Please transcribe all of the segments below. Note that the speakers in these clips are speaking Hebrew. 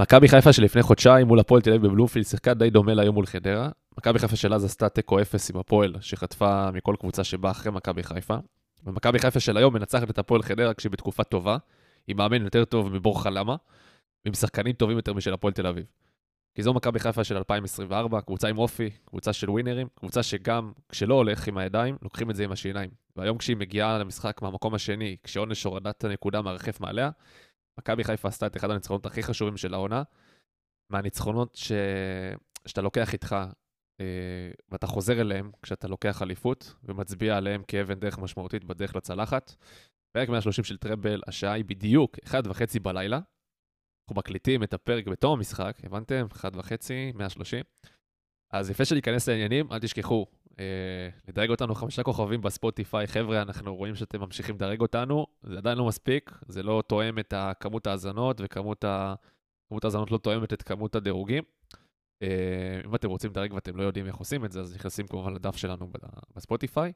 מכבי חיפה שלפני חודשיים מול הפועל תל אביב בבלומפילד שיחקה די דומה להיום מול חדרה. מכבי חיפה של אז עשתה תיקו אפס עם הפועל, שחטפה מכל קבוצה שבאה אחרי מכבי חיפה. ומכבי חיפה של היום מנצחת את הפועל חדרה כשהיא בתקופה טובה, עם מאמן יותר טוב מבורחה למה, ועם שחקנים טובים יותר משל הפועל תל אביב. כי זו מכבי חיפה של 2024, קבוצה עם אופי, קבוצה של ווינרים, קבוצה שגם כשלא הולך עם הידיים, לוקחים את זה עם השיניים. והיום כשהיא מגיעה למשחק מהמקום השני, כשעונש הורדת הנקודה מרחף מעליה, מכבי חיפה עשתה את אחד הניצחונות הכי חשובים של העונה, מהניצחונות ש... שאתה לוקח איתך אה, ואתה חוזר אליהם כשאתה לוקח אליפות, ומצביע עליהם כאבן דרך משמעותית בדרך לצלחת. פרק 130 של טראבל, השעה היא בדיוק 1.5 בלילה. אנחנו מקליטים את הפרק בתום המשחק, הבנתם? 1.5, 130. אז לפני שניכנס לעניינים, אל תשכחו, לדרג אותנו חמישה כוכבים בספוטיפיי. חבר'ה, אנחנו רואים שאתם ממשיכים לדרג אותנו, זה עדיין לא מספיק, זה לא תואם את כמות ההאזנות, וכמות ההאזנות לא תואמת את כמות הדירוגים. אה, אם אתם רוצים לדרג ואתם לא יודעים איך עושים את זה, אז נכנסים כמובן לדף שלנו בספוטיפיי.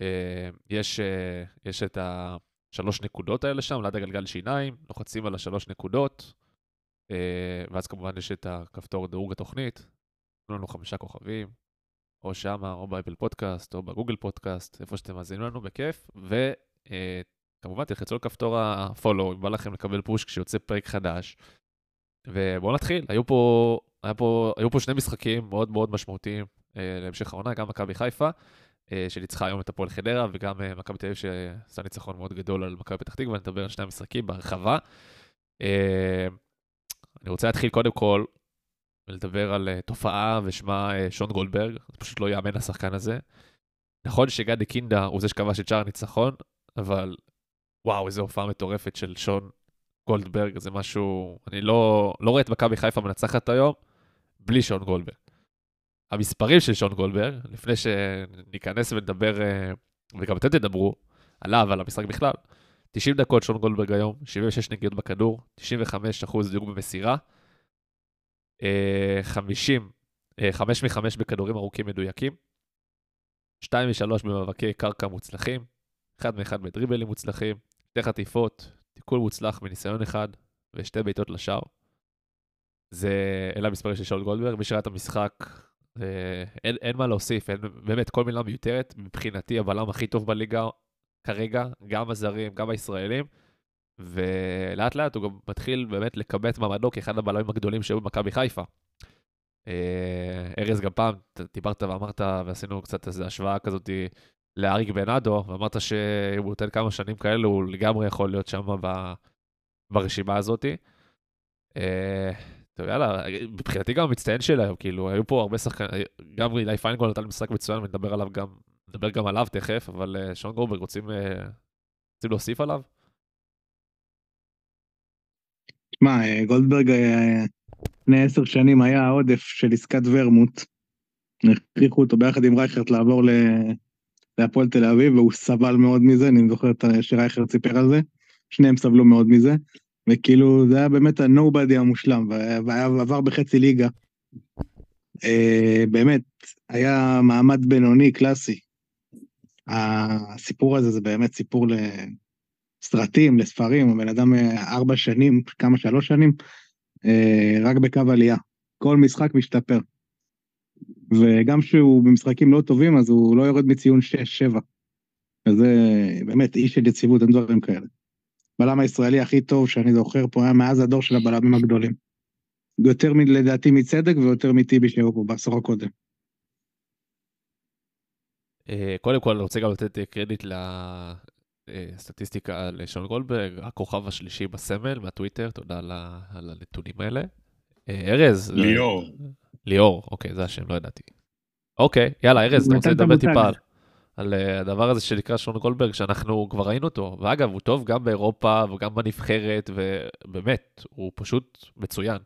אה, יש, אה, יש את השלוש נקודות האלה שם, ליד הגלגל שיניים, לוחצים על השלוש נקודות, ואז כמובן יש את הכפתור דירוג התוכנית, תנו לנו חמישה כוכבים, או שמה, או באפל פודקאסט, או בגוגל פודקאסט, איפה שאתם מאזינים לנו, בכיף. וכמובן תלחצו על כפתור הפולו, אם בא לכם לקבל פוש כשיוצא פרק חדש. ובואו נתחיל, היו פה פה, היו פה שני משחקים מאוד מאוד משמעותיים אה, להמשך העונה, גם מכבי חיפה, אה, שניצחה היום את הפועל חדרה, וגם אה, מכבי תל אביב שעשה ניצחון מאוד גדול על מכבי פתח תקווה, נדבר על שני המשחקים בהרחבה. אני רוצה להתחיל קודם כל ולדבר על אה, תופעה ושמה אה, שון גולדברג, זה פשוט לא יאמן השחקן הזה. נכון שגדי קינדה הוא זה שכבש את שער הניצחון, אבל וואו, איזו הופעה מטורפת של שון גולדברג, זה משהו, אני לא, לא רואה את מכבי חיפה מנצחת היום, בלי שון גולדברג. המספרים של שון גולדברג, לפני שניכנס ונדבר, אה, וגם אתם תדברו עליו, על המשחק בכלל, 90 דקות שון גולדברג היום, 76 נגיעות בכדור, 95 אחוז דיוק במסירה, 50, 5 מ-5 בכדורים ארוכים מדויקים, 2 מ-3 במאבקי קרקע מוצלחים, 1 מ-1 בדריבלים מוצלחים, 2 חטיפות, תיקול מוצלח מניסיון אחד ושתי בעיטות לשער. זה, אלה המספרים של שאול גולדברג, מי שראה את המשחק, אה, אין, אין מה להוסיף, אין, באמת, כל מילה מיותרת. מבחינתי, הבלם הכי טוב בליגה כרגע, גם הזרים, גם הישראלים, ולאט לאט הוא גם מתחיל באמת לקבל את מעמדו כאחד הבלמים הגדולים שהיו במכבי חיפה. אה, ארז, גם פעם דיברת ואמרת, ועשינו קצת איזו השוואה כזאת לאריק בנאדו, ואמרת שאם הוא נותן כמה שנים כאלו, הוא לגמרי יכול להיות שם ברשימה הזאת. אה, טוב, יאללה, מבחינתי גם המצטיין שלהם, כאילו, היו פה הרבה שחקנים, גם אילי פיינגול נתן משחק מצוין, ונדבר עליו גם, נדבר גם עליו תכף, אבל uh, שון גורברג, רוצים, רוצים להוסיף עליו? תשמע, גולדברג לפני עשר שנים היה עודף של עסקת ורמוט. הכריחו אותו ביחד עם רייכרט לעבור להפועל תל אביב, והוא סבל מאוד מזה, אני זוכר שרייכרט סיפר על זה, שניהם סבלו מאוד מזה. וכאילו זה היה באמת ה-nobody המושלם, ועבר בחצי ליגה. אה, באמת, היה מעמד בינוני קלאסי. הסיפור הזה זה באמת סיפור לסרטים, לספרים, הבן אדם אה, ארבע שנים, כמה, שלוש שנים, אה, רק בקו עלייה. כל משחק משתפר. וגם כשהוא במשחקים לא טובים, אז הוא לא יורד מציון 6-7. וזה באמת איש של יציבות, אין דברים כאלה. הבלם הישראלי הכי טוב שאני זוכר פה היה מאז הדור של הבלמים הגדולים. יותר לדעתי מצדק ויותר מטיבי שהיו פה בעשור הקודם. אה, קודם כל אני רוצה גם לתת קרדיט לסטטיסטיקה לשון גולדברג, הכוכב השלישי בסמל מהטוויטר, תודה על הנתונים האלה. אה, ארז. ליאור. ליאור, אוקיי, זה השם, לא ידעתי. אוקיי, יאללה, ארז, אתה רוצה לדבר טיפה על אה, הדבר הזה שנקרא שון גולדברג, שאנחנו כבר ראינו אותו, ואגב, הוא טוב גם באירופה וגם בנבחרת, ובאמת, הוא פשוט מצוין.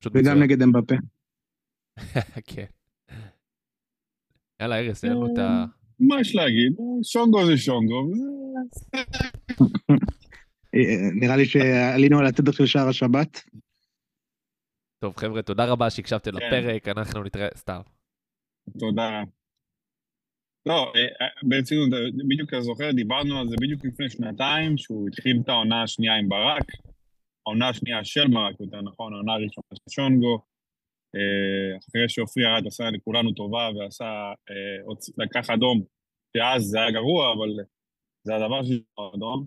פשוט וגם מצוין. נגד אמבפה. כן. יאללה, ארז, תן לנו את ה... מה יש להגיד? שונגו זה שונגו. אה, נראה לי שעלינו על התדר של שער השבת. טוב, חבר'ה, תודה רבה שהקשבתם כן. לפרק, אנחנו נתראה, סתם. תודה. לא, אה, אה, ברצינות, בדיוק אתה זוכר, דיברנו על זה בדיוק לפני שנתיים, שהוא התחיל את העונה השנייה עם ברק, העונה השנייה של ברק, יותר נכון, העונה הראשונה של שונגו, אחרי שעופרי ארד עשה לכולנו טובה ועשה, לקח אדום, שאז זה היה גרוע, אבל זה הדבר של אדום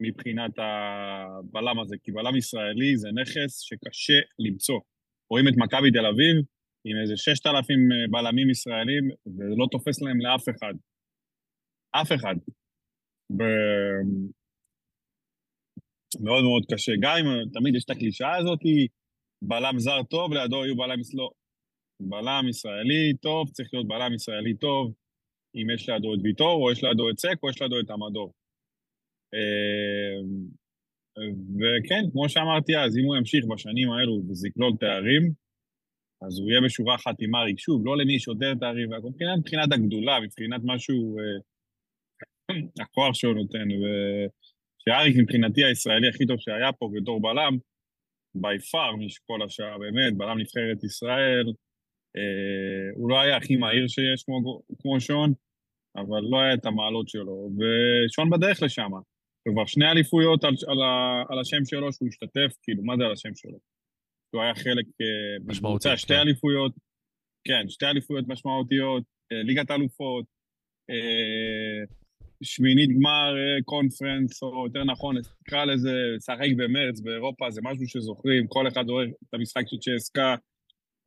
מבחינת הבלם הזה, כי בלם ישראלי זה נכס שקשה למצוא. רואים את מכבי תל אביב עם איזה 6,000 בלמים ישראלים, וזה לא תופס להם לאף אחד. אף אחד. ב... מאוד מאוד קשה. גם אם תמיד יש את הקלישאה הזאת, בלם זר טוב, לידו יהיו בלם... לא. בלם ישראלי טוב, צריך להיות בלם ישראלי טוב, אם יש לידו את ויטור, או יש לידו את סק, או יש לידו את המדור. אמ, וכן, כמו שאמרתי אז, אם הוא ימשיך בשנים האלו וזה יכלול תארים, אז הוא יהיה בשורה אחת עם אריק. שוב, לא למי יותר תארים, מבחינת, מבחינת הגדולה, מבחינת משהו, אה, הכוח שהוא נותן, ושאריק מבחינתי הישראלי הכי טוב שהיה פה בתור בלם, בי פאר משכל השאר, באמת, בלם נבחרת ישראל. אה, הוא לא היה הכי מהיר שיש כמו, כמו שון, אבל לא היה את המעלות שלו, ושון בדרך לשם. כבר שני אליפויות על, על, על השם שלו שהוא השתתף, כאילו, מה זה על השם שלו? הוא היה חלק אה, משמעותי, שתי כן. אליפויות, כן, שתי אליפויות משמעותיות, אה, ליגת אלופות, שמינית גמר קונפרנס, או יותר נכון, נקרא לזה, לשחק במרץ באירופה, זה משהו שזוכרים, כל אחד רואה את המשחק של צ'סקה,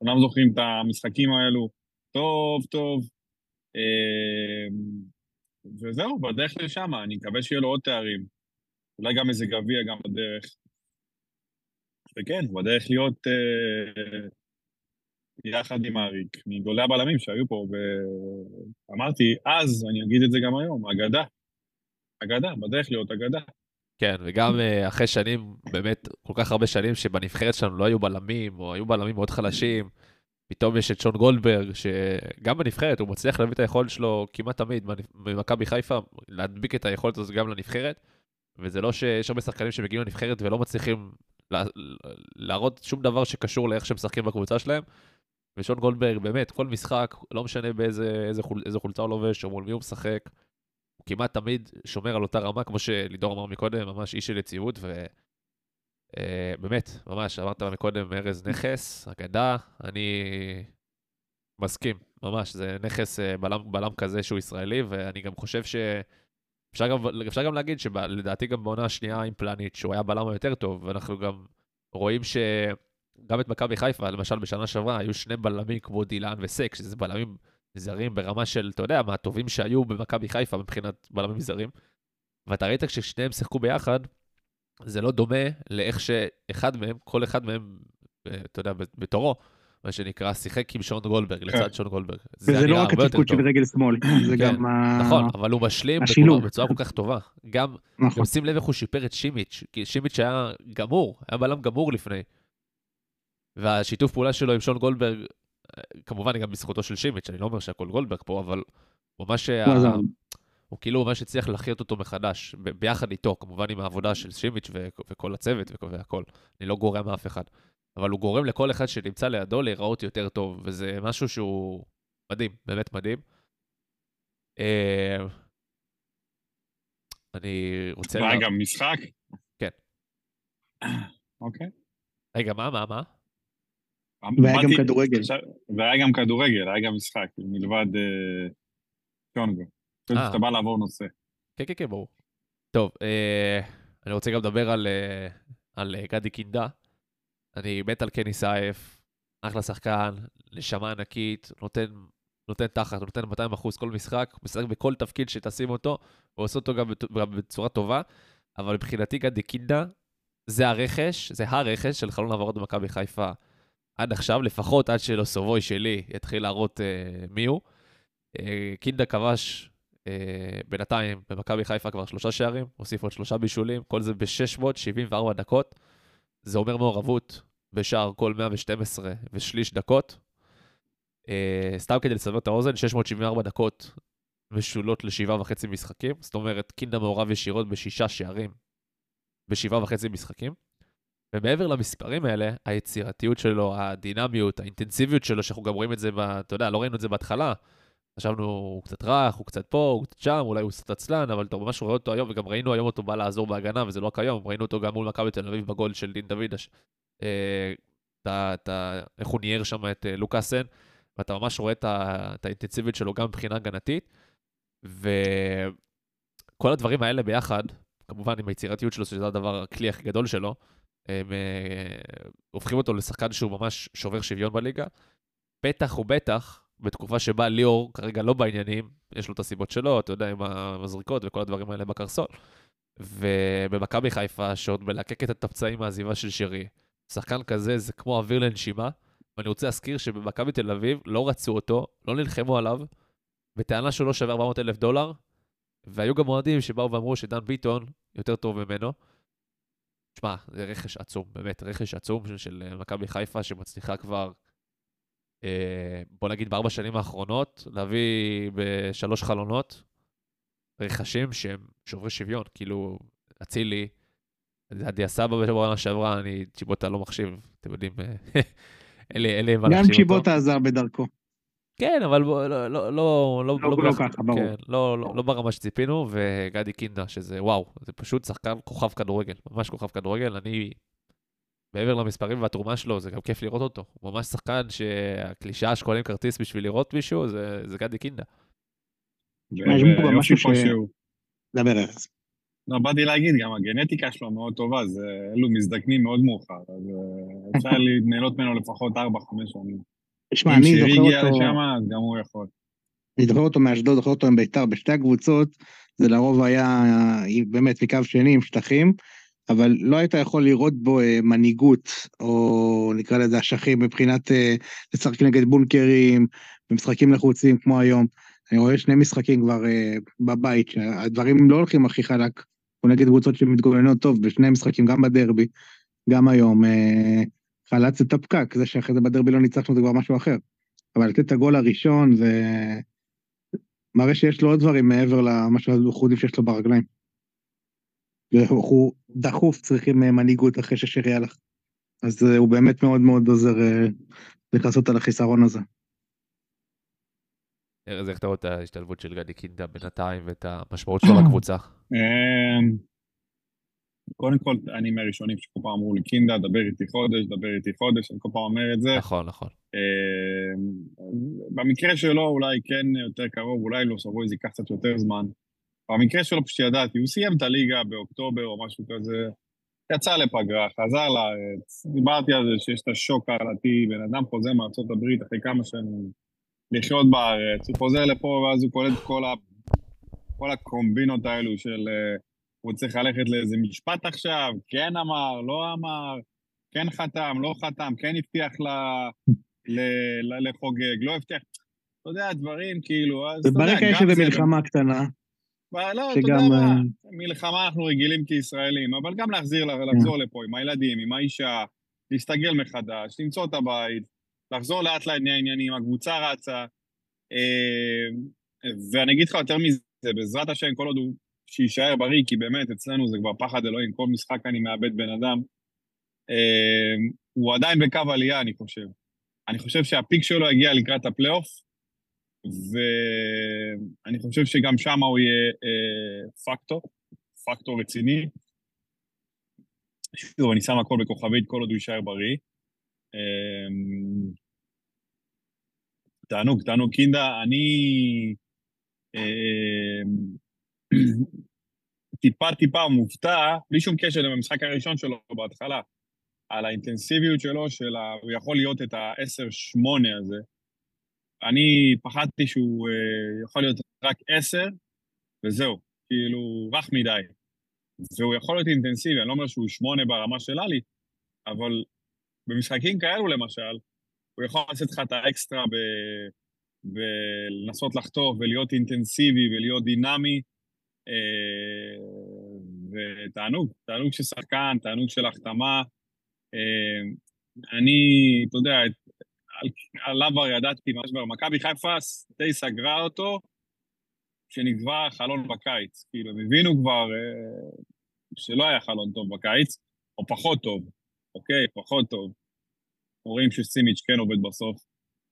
כולם זוכרים את המשחקים האלו. טוב, טוב. אמ, וזהו, בדרך לשם, אני מקווה שיהיה לו עוד תארים. אולי גם איזה גביע גם בדרך. וכן, בדרך להיות אה, יחד עם אריק, מגדולי הבלמים שהיו פה, ואמרתי אז, אני אגיד את זה גם היום, אגדה. אגדה, בדרך להיות אגדה. כן, וגם uh, אחרי שנים, באמת, כל כך הרבה שנים שבנבחרת שלנו לא היו בלמים, או היו בלמים מאוד חלשים, פתאום יש את שון גולדברג, שגם בנבחרת הוא מצליח להביא את היכולת שלו כמעט תמיד במכבי חיפה, להדביק את היכולת הזאת גם לנבחרת, וזה לא שיש הרבה שחקנים שמגיעים לנבחרת ולא מצליחים לה, להראות שום דבר שקשור לאיך שהם משחקים בקבוצה שלהם. ושון גולדברג, באמת, כל משחק, לא משנה באיזה איזה חול, איזה חולצה הוא לובש או מול מי הוא משחק, הוא כמעט תמיד שומר על אותה רמה, כמו שלידור אמר מקודם, ממש איש של יציבות, ובאמת, uh, ממש, אמרת מקודם, ארז נכס, אגדה, אני מסכים, ממש, זה נכס uh, בלם, בלם כזה שהוא ישראלי, ואני גם חושב ש... אפשר גם, אפשר גם להגיד שלדעתי גם בעונה השנייה עם פלניץ', שהוא היה בלם היותר טוב, ואנחנו גם רואים שגם את מכבי חיפה, למשל בשנה שעברה, היו שני בלמים כמו דילן וסק, שזה בלמים זרים ברמה של, אתה יודע, מהטובים שהיו במכבי חיפה מבחינת בלמים זרים. ואתה ראית כששניהם שיחקו ביחד, זה לא דומה לאיך שאחד מהם, כל אחד מהם, אתה יודע, בתורו, מה שנקרא, שיחק עם שון גולדברג, כן. לצד שון גולדברג. וזה לא רק התפקוד של רגל שמאל, זה כן, גם נכון, אבל הוא משלים. בצורה כל כך טובה. גם, נכון. גם שים לב איך הוא שיפר את שימיץ', כי שימיץ' היה גמור, היה בלם גמור לפני. והשיתוף פעולה שלו עם שון גולדברג כמובן גם בזכותו של שימיץ', אני לא אומר שהכל גולדברג פה, אבל הוא ממש... לא. הוא כאילו ממש הצליח להחיות אותו מחדש, ב- ביחד איתו, כמובן עם העבודה של שימיץ' ו- וכל הצוות והכל. אני לא גורם מאף אחד. אבל הוא גורם לכל אחד שנמצא לידו להיראות יותר טוב, וזה משהו שהוא מדהים, באמת מדהים. אה, אני רוצה... רגע, משחק? כן. אוקיי. רגע, מה, מה, מה? והיה גם כדורגל. והיה גם כדורגל, היה גם משחק, מלבד צ'ונגו. אה, אה. שאתה בא לעבור נושא. כן, כן, כן, ברור. טוב, אה, אני רוצה גם לדבר על, על גדי קינדה. אני מת על קני סייף, אחלה שחקן, נשמה ענקית, נותן, נותן תחת, נותן 200 אחוז כל משחק, משחק בכל תפקיד שתשים אותו, ועושה אותו גם בצורה טובה, אבל מבחינתי גדי קינדה זה הרכש, זה הרכש של חלון העברות במכבי חיפה עד עכשיו, לפחות עד שלוסובוי שלי יתחיל להראות אה, מי הוא. אה, קינדה כבש אה, בינתיים במכבי חיפה כבר שלושה שערים, הוסיף עוד שלושה בישולים, כל זה ב-674 דקות. זה אומר מעורבות בשער כל 112 ושליש דקות. אה, סתם כדי לסבר את האוזן, 674 דקות משולות לשבעה וחצי משחקים. זאת אומרת, קינדה מעורב ישירות בשישה שערים בשבעה וחצי משחקים. ומעבר למספרים האלה, היצירתיות שלו, הדינמיות, האינטנסיביות שלו, שאנחנו גם רואים את זה, ב, אתה יודע, לא ראינו את זה בהתחלה, חשבנו, הוא קצת רך, הוא קצת פה, הוא קצת שם, אולי הוא קצת עצלן, אבל אתה ממש רואה אותו היום, וגם ראינו היום אותו בא לעזור בהגנה, וזה לא רק היום, ראינו אותו גם מול מכבי תל אביב בגול של דין דוד, אה, איך הוא ניער שם את אה, לוקאסן, ואתה ממש רואה את האינטנסיביות שלו גם מבחינה הגנתית, וכל הדברים האלה ביחד, כמובן עם היצירתיות שלו, שזה הדבר, הכלי הכי גדול שלו, הם אה, הופכים אותו לשחקן שהוא ממש שובר שוויון בליגה. בטח ובטח בתקופה שבה ליאור כרגע לא בעניינים, יש לו את הסיבות שלו, אתה יודע, עם המזריקות וכל הדברים האלה בקרסול. ובמכבי חיפה, שעוד מלקקת את הפצעים מהעזיבה של שרי, שחקן כזה זה כמו אוויר לנשימה, ואני רוצה להזכיר שבמכבי תל אביב לא רצו אותו, לא נלחמו עליו, בטענה שהוא לא שווה 400 אלף דולר, והיו גם אוהדים שבאו ואמרו שדן ביטון יותר טוב ממנו. שמע, זה רכש עצום, באמת, רכש עצום של מכבי חיפה שמצליחה כבר אה, בוא נגיד בארבע שנים האחרונות, להביא בשלוש חלונות רכשים שהם שוברי שוויון, כאילו, אצילי, עדי הסבא בעונה שעברה, אני צ'יבוטה לא מחשיב, אתם יודעים, אה, אין לי מה להחשיב אותו. גם צ'יבוטה עזר בדרכו. כן, אבל לא, לא, לא, לא, לא, לא, לא ככה, ברור. כן, לא, לא, לא ברמה שציפינו, וגדי קינדה, שזה וואו, זה פשוט שחקן כוכב כדורגל, ממש כוכב כדורגל, אני מעבר למספרים והתרומה שלו, זה גם כיף לראות אותו. הוא ממש שחקן שהקלישאה שקולים כרטיס בשביל לראות מישהו, זה, זה גדי קינדה. יש פה גם משהו ש... דבר ארז. לא, באתי להגיד, גם הגנטיקה שלו מאוד טובה, זה אלו מזדקנים מאוד מאוחר, אז אה, אפשר ליהנות ממנו לפחות 4-5 שנים. תשמע, אני זוכר אותו... אם שרי הגיע לשם, אז גם הוא יכול. אני זוכר אותו מאשדוד, זוכר אותו עם בית"ר, בשתי הקבוצות, זה לרוב היה באמת מקו שני עם שטחים, אבל לא היית יכול לראות בו אה, מנהיגות, או נקרא לזה אשכים מבחינת אה, לשחק נגד בונקרים, במשחקים לחוצים כמו היום. אני רואה שני משחקים כבר אה, בבית, שהדברים לא הולכים הכי חלק, או נגד קבוצות שמתגוננות טוב, בשני משחקים, גם בדרבי, גם היום. חלץ את הפקק, זה שאחרי זה בדרבי לא ניצחנו זה כבר משהו אחר. אבל לתת את הגול הראשון זה מראה שיש לו עוד דברים מעבר למשהו הייחודי שיש לו ברגליים. אנחנו דחוף צריכים אה, מנהיגות אחרי ששירי הלך. אז אה, הוא באמת מאוד מאוד עוזר אה, לכסות על החיסרון הזה. ארז, איך אתה רואה את ההשתלבות של גדי קינדה בינתיים ואת המשמעות שלו לקבוצה? קודם כל, אני מהראשונים שכל פעם אמרו לי, קינדה, דבר איתי חודש, דבר איתי חודש, אני כל פעם אומר את זה. נכון, נכון. אמ, במקרה שלו אולי כן יותר קרוב, אולי לא, סבוי זה ייקח קצת יותר זמן. במקרה שלו פשוט ידעתי, הוא סיים את הליגה באוקטובר או משהו כזה, יצא לפגרה, חזר לארץ, דיברתי על זה שיש את השוק העלתי, בן אדם חוזר מארצות הברית אחרי כמה שנים לחיות בארץ, הוא חוזר לפה ואז הוא קולט כל, ה... כל הקומבינות האלו של uh, הוא צריך ללכת לאיזה משפט עכשיו, כן אמר, לא אמר, כן חתם, לא חתם, כן הבטיח ל... ל... ל... לחוגג, לא הבטיח, אתה יודע, דברים כאילו, אז. וברקע יש איזה מלחמה קטנה. לא, אתה יודע מה, אה, מלחמה אנחנו רגילים כישראלים, אבל גם להחזיר, לחזור לפה עם הילדים, עם האישה, להסתגל מחדש, למצוא את הבית, לחזור לאט לאט העניינים, הקבוצה רצה. אה, ואני אגיד לך יותר מזה, בעזרת השם, כל עוד הוא, שיישאר בריא, כי באמת, אצלנו זה כבר פחד אלוהים, כל משחק אני מאבד בן אדם. אה, הוא עדיין בקו עלייה, אני חושב. אני חושב שהפיק שלו הגיע לקראת הפלייאוף, ואני חושב שגם שם הוא יהיה אה, פקטור, פקטור רציני. שוב, אני שם הכל בכוכבית כל עוד הוא יישאר בריא. אה, תענוג, תענוג קינדה. אני טיפה טיפה מופתע, בלי שום קשר למשחק הראשון שלו בהתחלה, על האינטנסיביות שלו, של ה... הוא יכול להיות את ה-10-8 הזה. אני פחדתי שהוא uh, יכול להיות רק עשר, וזהו, כאילו, רך מדי. והוא יכול להיות אינטנסיבי, אני לא אומר שהוא שמונה ברמה של עלי, אבל במשחקים כאלו למשל, הוא יכול לעשות לך את האקסטרה ב... ולנסות לחטוף ולהיות אינטנסיבי ולהיות דינמי. אה, ותענוג, תענוג של שחקן, תענוג של החתמה. אה, אני, אתה יודע, עליו כבר ידעתי ממש כבר, מכבי חיפה די סגרה אותו כשנקבע חלון בקיץ. כאילו, הם הבינו כבר אה, שלא היה חלון טוב בקיץ, או פחות טוב, אוקיי? פחות טוב. רואים שסימיץ' כן עובד בסוף.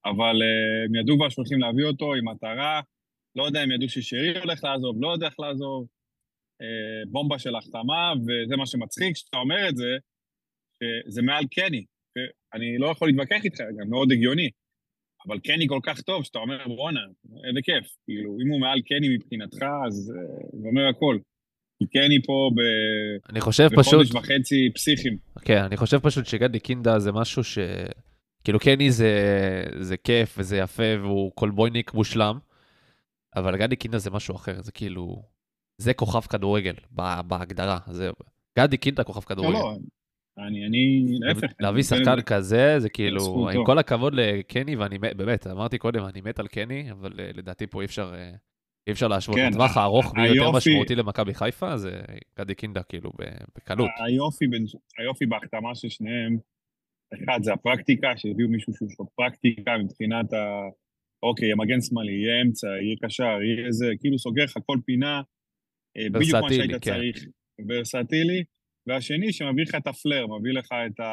אבל הם ידעו כבר שהולכים להביא אותו עם מטרה, לא יודע אם ידעו ששרי הולך לעזוב, לא יודע איך לעזוב, אה, בומבה של החתמה, וזה מה שמצחיק שאתה אומר את זה, שזה מעל קני. אני לא יכול להתווכח איתך, גם מאוד הגיוני. אבל קני כל כך טוב, שאתה אומר, בואנה, איזה כיף. כאילו, אם הוא מעל קני מבחינתך, אז זה אומר הכל. כי קני פה ב... אני חושב בחודש פשוט, וחצי פסיכיים. כן, אני חושב פשוט שגדי קינדה זה משהו ש... כאילו קני זה, זה כיף וזה יפה והוא קולבויניק מושלם, אבל גדי קינדה זה משהו אחר, זה כאילו... זה כוכב כדורגל בהגדרה. זה... גדי קינדה כוכב לא, כדורגל. לא, אני, אני, להפך. להביא שחקן. כזה, זה כאילו. עם כל הכבוד לקני, ואני מת- באמת, אמרתי קודם, אני מת על קני, אבל אה, לדעתי פה אי אפשר, אה, אי אפשר להשוות. כן, בטווח ה- הארוך היופי- משמעותי למכבי חיפה, זה גדי קינדה, כאילו, בקלות. היופי, בין, היופי בהחתמה של שניהם, אחד, זה הפרקטיקה, שהביאו מישהו שיש לו פרקטיקה מבחינת ה... אוקיי, יהיה מגן שמאלי, יהיה אמצע, יהיה קשר, יהיה זה, כאילו סוגר לך כל פינה, אה, בדיוק מה שהיית כן. צריך, ורסטילי. והשני, שמביא לך את הפלר, מביא לך את ה...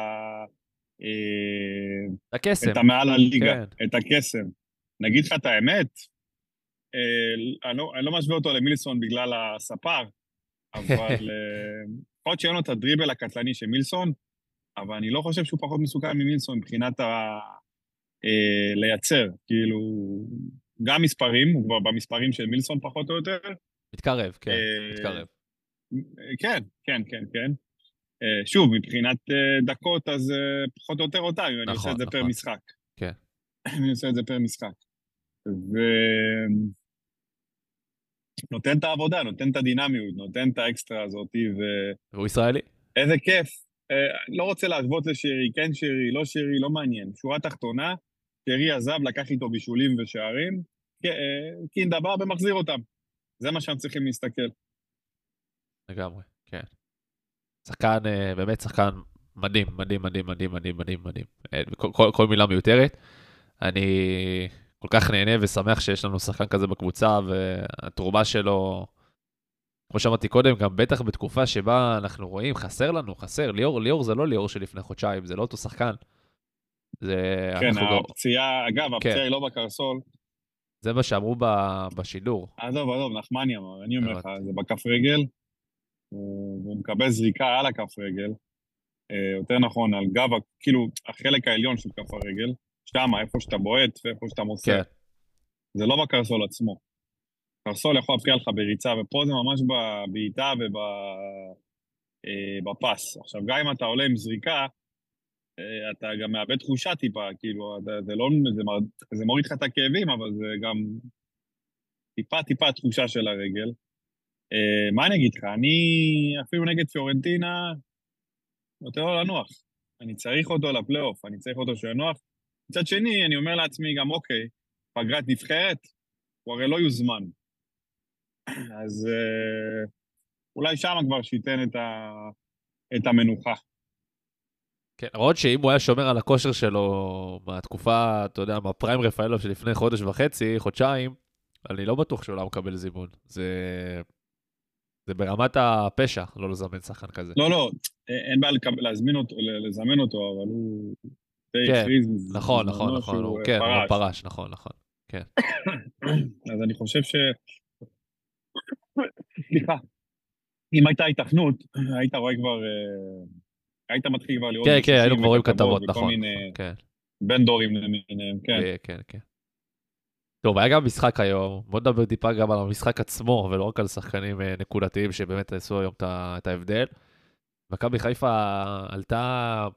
אה, הקסם. את המעל הליגה, כן. את הקסם. נגיד לך את האמת, אה, אני, לא, אני לא משווה אותו למילסון בגלל הספר, אבל יכול להיות שאין לו את הדריבל הקטלני של מילסון, אבל אני לא חושב שהוא פחות מסוכן ממילסון מבחינת ה... אה, לייצר, כאילו, גם מספרים, הוא כבר במספרים של מילסון פחות או יותר. מתקרב, כן, אה, מתקרב. אה, כן, כן, כן, כן. אה, שוב, מבחינת אה, דקות, אז אה, פחות או יותר אותה, אם אני נכון, עושה את זה פר נכון. משחק. כן. אני עושה את זה פר משחק. ו... נותן את העבודה, נותן את הדינמיות, נותן את האקסטרה הזאת, והוא ישראלי. ואיזה כיף. אה, לא רוצה להשוות לשרי, כן שרי, לא שרי, לא מעניין. שורה תחתונה, שרי עזב, לקח איתו בישולים ושערים, כן, אה, קינדה בא ומחזיר אותם. זה מה שאנחנו צריכים להסתכל. לגמרי, כן. שחקן, אה, באמת שחקן מדהים, מדהים, מדהים, מדהים, מדהים, מדהים, מדהים. אה, כל, כל, מילה מיותרת. אני כל כך נהנה ושמח שיש לנו שחקן כזה בקבוצה, והתרומה שלו, כמו שאמרתי קודם, גם בטח בתקופה שבה אנחנו רואים, חסר לנו, חסר. ליאור, ליאור זה לא ליאור שלפני חודשיים, זה לא אותו שחקן. זה... כן, גם- הפציעה, אגב, כן. הפציעה היא לא בקרסול. זה מה שאמרו ב- בשידור. עזוב, עזוב, נחמני אמר, אני אומר לך, הבנתי. זה בכף רגל, הוא והוא מקבל זריקה על הכף רגל, אה, יותר נכון, על גב, כאילו, החלק העליון של כף הרגל, שמה, איפה שאתה בועט ואיפה שאתה מוסר. כן. זה לא בקרסול עצמו. קרסול יכול להפריע לך בריצה, ופה זה ממש בבעיטה ובפס. עכשיו, גם אם אתה עולה עם זריקה, אה, אתה גם מאבד תחושה טיפה, כאילו, אתה- זה לא, זה, מר- זה מוריד לך את הכאבים, אבל זה גם טיפה טיפה תחושה של הרגל. אה, מה אני אגיד לך, אני אפילו נגד פיורנטינה, נותן לו לנוח. אני צריך אותו לפלייאוף, אני צריך אותו שינוח. מצד שני, אני אומר לעצמי גם, אוקיי, פגרת נבחרת, הוא הרי לא יוזמן. אז אה, אולי שם כבר שייתן את, ה, את המנוחה. כן, למרות שאם הוא היה שומר על הכושר שלו מהתקופה, אתה יודע, מהפריים רפאלוב שלפני חודש וחצי, חודשיים, אני לא בטוח שהוא לא מקבל זימון. זה... זה ברמת הפשע, לא לזמן שחקן כזה. לא, לא, אה, אין בעיה להזמין אותו, לזמן אותו, אבל הוא כן, נכון, נכון, נכון, שהוא, הוא אה, כן, הוא פרש. נכון, נכון. אז אני חושב ש... סליחה. אם הייתה היתכנות, היית רואה כבר... היית מתחיל כבר לראות... כן, כן, היינו כבר רואים כתבות, נכון. מיני כן, בין דורים למיניהם, כן. כן, כן, כן. טוב, היה גם משחק היום, בוא נדבר טיפה גם על המשחק עצמו, ולא רק על שחקנים אה, נקודתיים שבאמת עשו היום את ה- ההבדל. מכבי חיפה עלתה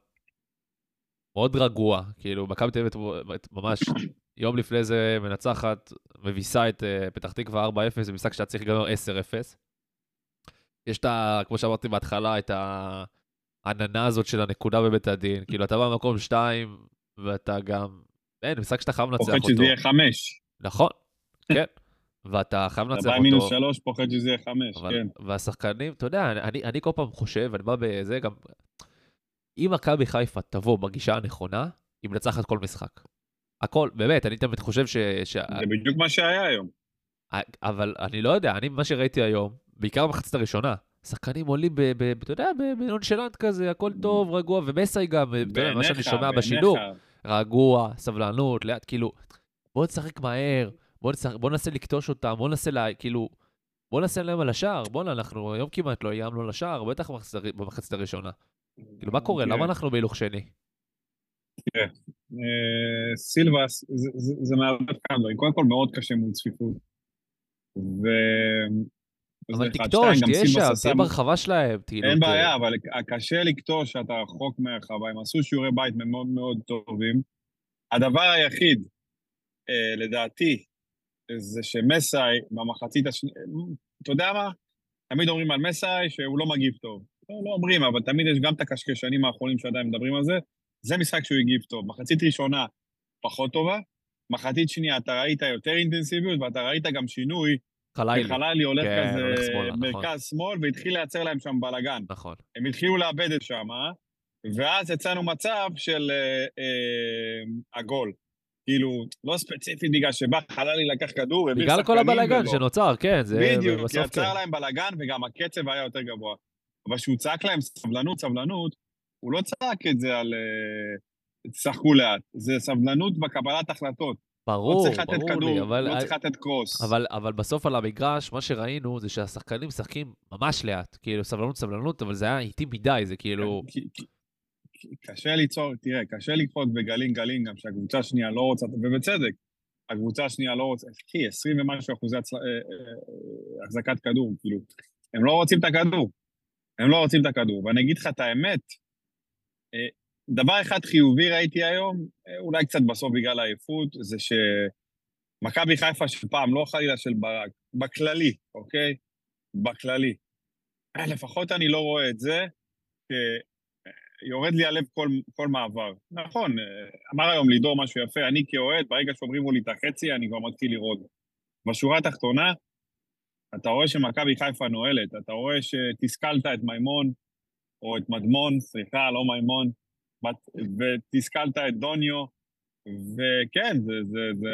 מאוד רגוע, כאילו, מכבי תל אביב ממש יום לפני זה מנצחת, מביסה את אה, פתח תקווה 4-0, זה משחק שהיה צריך להיגמר 10-0. יש את ה... כמו שאמרתי בהתחלה, את העננה הזאת של הנקודה בבית הדין. כאילו, אתה בא במקום 2, ואתה גם... אין, משחק שאתה חייב לנצח פוחד אותו. שזה יהיה חמש. נכון, כן. ואתה חייב אתה לנצח בא עם מינוס אותו. שלוש, פוחד שזה יהיה חמש, אבל, כן. והשחקנים, אתה יודע, אני, אני כל פעם חושב, אני בא בזה גם... אם מכבי חיפה תבוא בגישה הנכונה, היא מנצחת כל משחק. הכל, באמת, אני תמיד חושב ש... ש... זה בדיוק מה שהיה היום. אבל אני לא יודע, אני, מה שראיתי היום, בעיקר במחצית הראשונה, שחקנים עולים, אתה יודע, בנונשלנט כזה, הכל טוב, רגוע, ומסי גם, מה שאני שומע. בשידור, רגוע, סבלנות, לאט, כאילו, בוא נשחק מהר, בוא, נשחק, בוא ננסה לקטוש אותם, בוא ננסה, לה, כאילו, בוא ננסה להם על השער, בואנה, אנחנו היום כמעט לא איימנו לשער, בטח במחצית- הראשונה. כאילו, מה קורה? תראה, למה אנחנו בהילוך שני? אה, סילבס, זה- מערבב כמה דברים. קודם כל, מאוד קשה מול צפיפות. אבל גם תהיה שם, תהיה ברחבה שלהם, כאילו. אין ת- בעיה, אבל קשה לקטוש שאתה רחוק מהרחבה. הם עשו שיעורי בית מאוד מאוד טובים. הדבר היחיד, אה, לדעתי, זה שמסאי במחצית השנייה, אתה יודע מה? תמיד אומרים על מסאי שהוא לא מגיב טוב. לא, לא אומרים, אבל תמיד יש גם את הקשקשנים האחרונים שעדיין מדברים על זה. זה משחק שהוא הגיב טוב. מחצית ראשונה פחות טובה, מחצית שנייה אתה ראית יותר אינטנסיביות ואתה ראית גם שינוי. חלילי. חלילי הולך כן, כזה הולך שמאלה, נכון. מרכז שמאל והתחיל לייצר להם שם בלאגן. נכון. הם התחילו לאבד את שם, אה? ואז יצאנו מצב של אה, אה, הגול. כאילו, לא ספציפית בגלל שבא חללי לקח כדור, העביר בגלל כל הבלאגן. שנוצר, כן, זה בדיוק, כי בסוף יצר כן. להם בלאגן וגם הקצב היה יותר גבוה. אבל כשהוא צעק להם סבלנות, סבלנות, הוא לא צעק את זה על אה, תשחקו לאט. זה סבלנות בקבלת החלטות. לא ברור, צריך לתת כדור, לי, אבל... לא צריך לתת קרוס. אבל, אבל בסוף על המגרש, מה שראינו זה שהשחקנים משחקים ממש לאט. כאילו, סבלנות, סבלנות, אבל זה היה איטי מדי, זה כאילו... כי- קשה ליצור, תראה, קשה לקפוץ בגלים גלים גם שהקבוצה השנייה לא רוצה, ובצדק, הקבוצה השנייה לא רוצה, אחי, 20 ומשהו אחוזי הצל- אה, אה, החזקת כדור, כאילו, הם לא רוצים את הכדור, הם לא רוצים את הכדור, ואני אגיד לך את האמת, אה, דבר אחד חיובי ראיתי היום, אה, אולי קצת בסוף בגלל העייפות, זה שמכבי חיפה של פעם, לא חלילה של ברק, בכללי, אוקיי? בכללי. אה, לפחות אני לא רואה את זה, שיורד לי הלב כל, כל מעבר. נכון, אה, אמר היום לידור משהו יפה, אני כאוהד, ברגע שאומרים לי את החצי, אני כבר מתחיל לראות. בשורה התחתונה, אתה רואה שמכבי חיפה נועלת, אתה רואה שתסכלת את מימון, או את מדמון, סליחה, לא מימון, ותסכלת את דוניו, וכן, זה, זה, זה,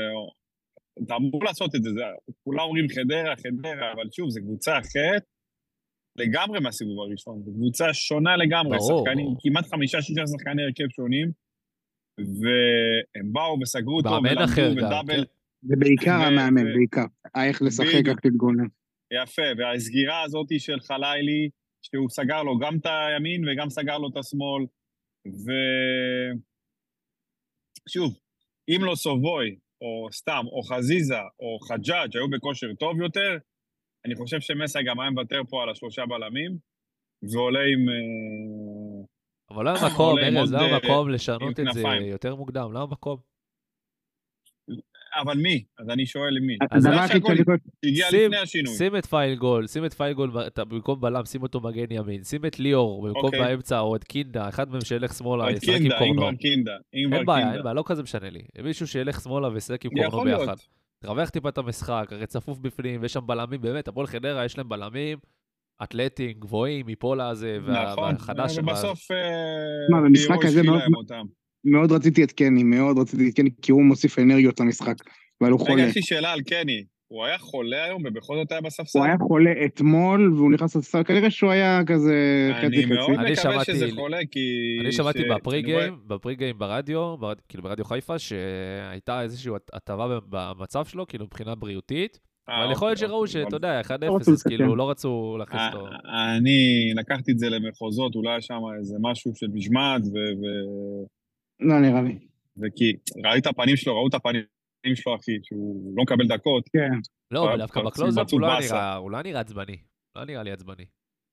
אתה אמור לעשות את זה, זה, כולם אומרים חדרה, חדרה, אבל שוב, זו קבוצה אחרת לגמרי מהסיבוב הראשון, זו קבוצה שונה לגמרי, ברור, שחקנים. כמעט חמישה-שישה שחקני הרכב שונים, והם באו וסגרו אחר ולמדו, ודאבל, כן. זה בעיקר המאמן, בעיקר. אה, איך לשחק, בדיוק. איך להתגונן. יפה, והסגירה הזאת של חלילי, שהוא סגר לו גם את הימין וגם סגר לו את השמאל, ו... שוב, אם לא סובוי, או סתם, או חזיזה, או חג'אג' היו בכושר טוב יותר, אני חושב שמסי גם היה מוותר פה על השלושה בלמים, ועולה עם... אה, אבל לא היה מקום, ארז, לא היה מקום לשנות את זה. יותר מוקדם, לא היה מקום. אבל מי? אז אני שואל מי. אז הדבר הכי שאני הגיע שים- לפני השינוי. שים את פייגול, שים את פייגול ב- אתה- במקום בלם, שים אותו מגן ימין, שים את ליאור במקום אוקיי. באמצע, או את קינדה, אחד מהם שילך שמאלה, או את ישחק עם קורנו. אין בעיה, אין. בעיה, לא כזה משנה לי. מישהו שילך שמאלה וישחק עם קורנו. ביחד. תרווח טיפה את המשחק, הרי צפוף בפנים, ויש שם בלמים, באמת, הפועל חדרה, יש להם בלמים אתלטים, גבוהים, מפולה הזה, נכון, והחדש. ובסוף אה, מה, במשחק הזה מאוד-. מאוד רציתי את קני, מאוד רציתי את קני, כי הוא מוסיף אנרגיות למשחק, אבל הוא חולה. רגע, יש לי שאלה על קני. הוא היה חולה היום ובכל זאת היה בספסל? הוא היה חולה אתמול, והוא נכנס לספסל, כנראה שהוא היה כזה אני חצי מאוד חצי. אני מקווה שמעתי- שזה חולה, כי... אני שמעתי ש- אני בפרי רואה- גיים, בפרי גיים ברדיו, ברד- כאילו ברדיו חיפה, שהייתה איזושהי הט- הטבה במצב שלו, כאילו מבחינה בריאותית, אה, אבל יכול להיות אוקיי, שראו אוקיי, שאתה אבל- יודע, 1-0, לא אז כאילו. לא רצו להכניס אותו. אה, אני לקחתי את זה למחוזות, אולי היה שם איזה משהו של משמעת, לא נראה לי. וכי ראית את הפנים שלו, ראו את הפנים שלו, אחי, שהוא לא מקבל דקות. כן. לא, אבל דווקא בקלוזאפ מצאו הוא לא. נראה- הוא לא נראה עצבני. לא נראה לי עצבני.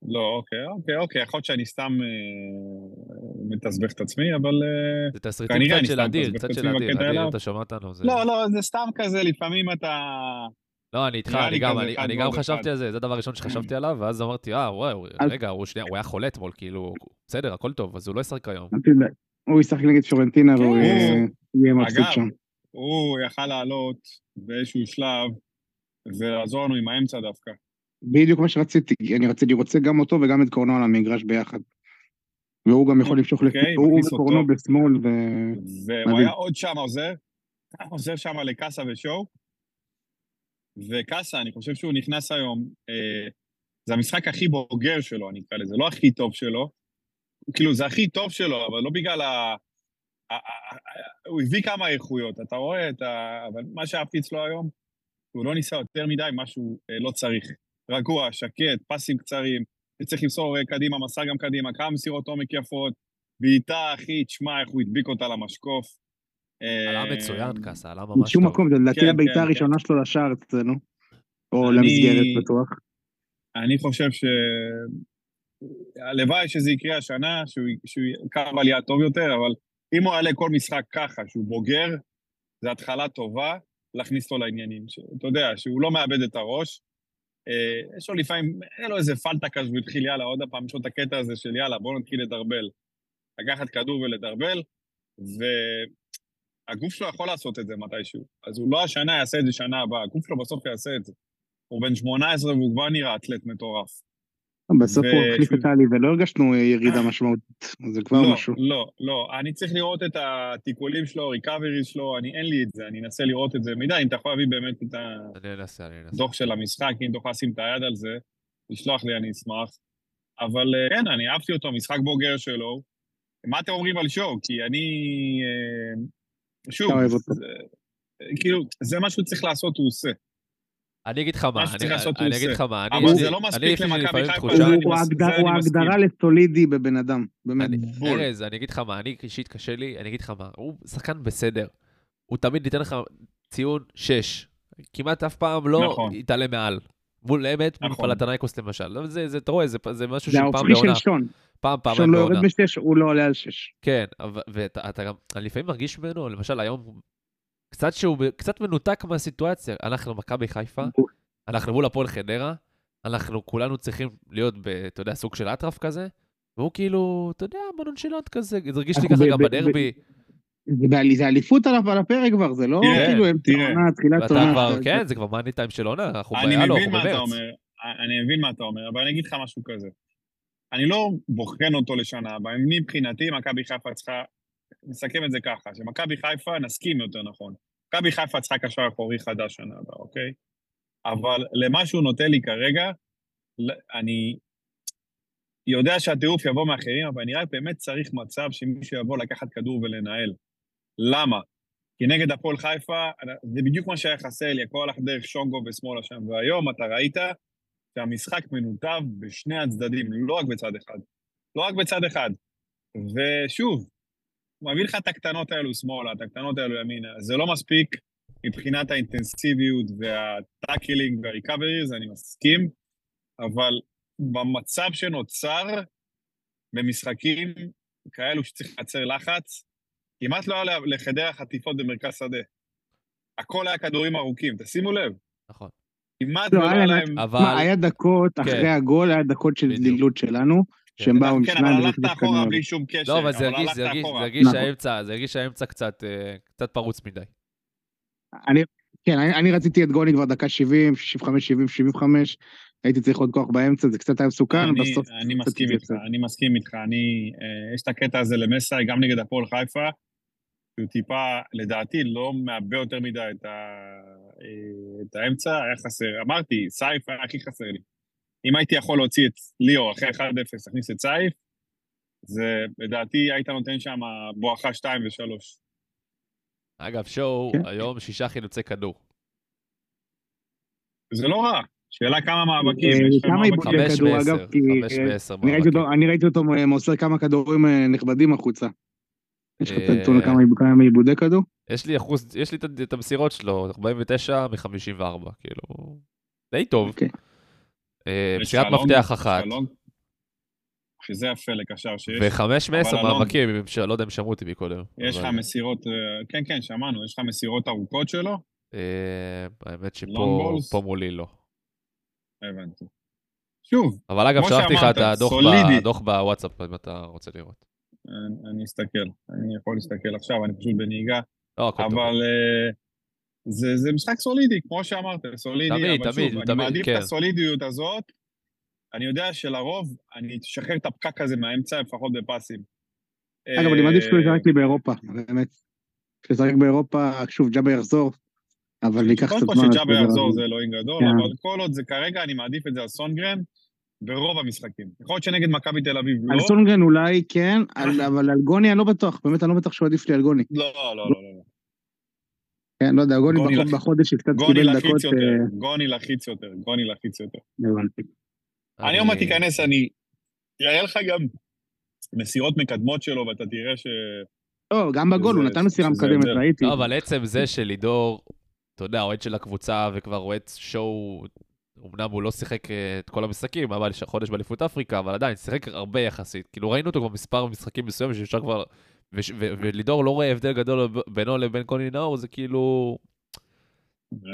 לא, אוקיי, אוקיי, אוקיי, יכול להיות שאני סתם אה, מתסבך את עצמי, אבל... אה, זה תסריטים קצת של אדיר, קצת של אדיר. אדיר. אתה שמע אותנו? זה- לא, לא, זה סתם כזה, לפעמים אתה... לא, אני איתך, אני גם, אני, אני גם חשבתי. על זה, זה הדבר הראשון שחשבתי עליו, ואז אמרתי, אה, וואו, רגע, הוא שנייה, הוא היה חולה אתמול, כאילו, בסדר, הכל טוב, אז הוא לא ישחק היום. הוא ישחק נגד פורנטינה כן. והוא יהיה- יהיה מבסוט אגב, שם. הוא יכל לעלות באיזשהו שלב ולעזור לנו עם האמצע דווקא. בדיוק מה שרציתי, אני רציתי, רוצה גם אותו וגם את קורנו על המגרש ביחד. והוא גם יכול למשוך, אוקיי, לפ- הוא מכניס וקורנו. בשמאל, ו... והוא. היה עוד שם עוזר, עוזר שם לקאסה ושואו. וקאסה, אני חושב שהוא נכנס היום, אה, זה המשחק הכי בוגר שלו, אני אקרא לזה, לא הכי טוב שלו. כאילו, זה הכי טוב שלו, אבל לא בגלל ה... הוא הביא כמה איכויות, אתה רואה את ה... אבל מה שאהבתי אצלו היום, הוא לא ניסה יותר מדי מה שהוא אה, לא צריך. רגוע, שקט, פסים קצרים, צריך למסור אה, קדימה, מסע גם קדימה, כמה מסירות עומק יפות, בעיטה, אחי, תשמע איך הוא הדביק אותה למשקוף. עלה מצוין, קאסה, עלה ממש טוב. בשום מקום, זה לדעתי כן, הבעיטה כן, הראשונה שלו לשער אצלנו. או למסגרת בטוח. אני חושב ש... הלוואי שזה יקרה השנה, שהוא שהוא יקר עלייה טוב יותר, אבל אם הוא יעלה כל משחק ככה, שהוא בוגר, זו התחלה טובה להכניס אותו לעניינים. ש- אתה יודע, שהוא לא מאבד את הראש. אה, יש לו לפעמים, אין לו איזה פלטה כזה, הוא התחיל, יאללה, עוד פעם, יש לו את הקטע הזה של יאללה, בואו נתחיל לדרבל. לקחת כדור ולדרבל, והגוף שלו יכול לעשות את זה מתישהו. אז הוא לא השנה יעשה את זה שנה הבאה, הגוף שלו בסוף יעשה את זה. הוא בן 18 והוא כבר נראה אתלט מטורף. בסוף הוא החליף את טלי ולא הרגשנו ירידה משמעותית. זה כבר לא, משהו. לא, לא. אני צריך לראות את התיקולים שלו, ריקאבריז שלו, אני, אין לי את זה, אני אנסה לראות את זה. מידע, אם אתה יכול להביא באמת את. הדוח של המשחק, אם תוכל לשים את היד על זה, לשלוח לי, אני אשמח. אבל אה, כן, אני אהבתי אותו, משחק בוגר שלו. מה אתם אומרים על שואו? כי אני... אה, שוב. זה, כאילו, זה מה שהוא צריך לעשות, הוא עושה. אני אגיד לך מה, מה אני- לעשות הוא אני אגיד לך. מה, אבל זה לא מספיק למכבי חיפה, זה הוא זה. ההגדרה לסולידי בבן אדם. באמת. ארז, אני אגיד לך מה, אני אישית קשה לי, אני אגיד לך מה, הוא שחקן בסדר. הוא תמיד ייתן לך ציון 6. כמעט אף פעם לא נכון. יתעלה מעל. מול אמת, מול נכון. פלטנייקוס למשל. לא, זה, זה, אתה רואה, זה, זה משהו זה שפעם ההופכי בעונה. של שון. פעם, פעמיים שון לא בעונה. יורד בשש, הוא לא עולה על שש. כן, אבל- ואתה אתה גם, אני לפעמים מרגיש ממנו, למשל היום, קצת שהוא קצת מנותק מהסיטואציה. אנחנו מכבי חיפה, אנחנו מול הפועל חדרה, אנחנו כולנו צריכים להיות, ב, אתה יודע, סוג של אטרף כזה, והוא כאילו, אתה יודע, בנונשלנט כזה, זה הרגיש לי ככה גם בדרבי, זה אליפות על הפרק כבר, זה לא כאילו אמצע. עונה, תחילת עונה. כן, זה כבר מאני טיים של עונה, אנחנו אני בהלו, מבין אנחנו מה אתה במרץ. אומר, אני מבין מה אתה אומר, אבל אני אגיד לך משהו כזה. אני לא בוחן אותו לשנה הבאה, מבחינתי מכבי חיפה צריכה, נסכם את זה ככה, שמכבי חיפה, נסכים יותר נכון, מכבי חיפה צריכה קשר אחורי חדש שנה הבאה, אוקיי? אבל למה שהוא נותן לי כרגע, אני יודע שהטירוף יבוא מאחרים, אבל אני רק באמת צריך מצב שמישהו יבוא לקחת כדור ולנהל. למה? כי נגד הפועל חיפה, זה בדיוק מה שהיה חסר לי, הכל הלך דרך שונגו ושמאלה שם, והיום אתה ראית שהמשחק מנותב בשני הצדדים, לא רק בצד אחד. לא רק בצד אחד. ושוב, הוא מביא לך את הקטנות האלו שמאלה, את הקטנות האלו ימינה. זה לא מספיק מבחינת האינטנסיביות וה tackling וה recoveries, אני מסכים, אבל במצב שנוצר, במשחקים כאלו שצריך לייצר לחץ, כמעט לא היה לחדרה חטיפות במרכז שדה. הכל היה כדורים ארוכים, תשימו לב. נכון. כמעט לא, ולא היה להם-. אבל, מה, היה דקות כן. אחרי הגול, היה דקות של בדיוק. דלילות שלנו, שהם באו עם כן, שניים. אבל הלכת אחורה. בלי שום קשר. לא, אבל זה הרגיש, זה הרגיש. זה הרגיש נכון. שהאמצע, זה הרגיש שהאמצע קצת, אה, קצת פרוץ מדי. אני, כן, אני, אני רציתי את גוני כבר דקה 70, 65, 70, 75, הייתי צריך עוד כוח באמצע, זה קצת היה מסוכן, אני- בסוף... אני מסכים איתך. אני מסכים איתך. אני, אה, יש את הקטע הזה למסאי, גם נגד הפועל חיפה, שהוא טיפה, לדעתי, לא מעבה יותר מדי את, ה, אה, את האמצע, היה חסר. אמרתי, סייף היה הכי חסר לי. אם הייתי יכול להוציא את ליאור אחרי 1-0, להכניס את סייף, זה, לדעתי, היית נותן שם בואכה 2 ו-3. אגב, שואו, כן. היום שישה חילוצי כדור. זה לא רע. שאלה כמה מאבקים. אה, יש לכם כמה מאבקים. עיבודי חמש כדור, אגב, כי, חמש אה, ועשר אני ראיתי אותו- מאבקים. אני ראיתי אותו מוסר כמה כדורים אה, נכבדים החוצה. יש לך את אה, הנתון כמה כמה עיבודי כדור? יש לי אחוז, יש לי את- את המסירות שלו, 49 מ-54, כאילו, די טוב. אה, לך מפתח אחת, שזה יפה לקשר שיש. וחמש מעשר מאבקים, לא יודע אם שמעו אותי מקודם. יש לך מסירות, אה, כן, כן, שמענו, יש לך מסירות ארוכות שלו? אה, האמת שפה מולי לא. הבנתי. שוב, אבל אגב, שלחתי לך את הדוח בוואטסאפ, אם אתה רוצה לראות. אני- אסתכל, אני יכול להסתכל עכשיו, אני פשוט בנהיגה, לא. אבל זה זה משחק סולידי, כמו שאמרת, סולידי, תמיד, אבל תמיד, שוב, אני תמיד, מעדיף כן. את הסולידיות הזאת, אני יודע שלרוב אני אשחרר את הפקק הזה מהאמצע, לפחות בפסים. אגב, אני מעדיף שהוא אה, ישחק לי באירופה, באמת. שישחק באירופה, שוב, ג'אבר יחזור, אבל ייקח קודם קצת כל זמן. שג'אבר עד שהוא יחזור. זה אלוהים גדול, כן. אבל כל עוד זה כרגע, אני מעדיף את זה על סונגרן, ברוב המשחקים. יכול להיות שנגד מכבי תל אביב על לא. סונגרן אולי כן, על- אבל על גוני אני לא בטוח, באמת אני לא בטוח שהוא עדיף לי על גוני. לא, לא, לא, לא. כן, לא יודע, גוני גוני לח- בחודש שקצת גוני קיבל דקות, יותר, אה, גוני לחיץ יותר, גוני לחיץ יותר. הבנתי. אני עוד מעט תיכנס, אני... יראה לך גם מסירות מקדמות שלו, ואתה תראה ש... לא, גם בגול, הוא נתן מסירה מקדמת. ראיתי. לא, אבל עצם זה שלידור, אתה יודע, אוהד של הקבוצה וכבר רואה שואו, אמנם הוא לא שיחק אה, את כל המשחקים, אבל חודש באליפות אפריקה, אבל עדיין, שיחק הרבה יחסית. כאילו, ראינו אותו כבר מספר משחקים מסוימים שאפשר כבר... ולידור לא רואה הבדל גדול בינו לבין קוני נאור, זה כאילו...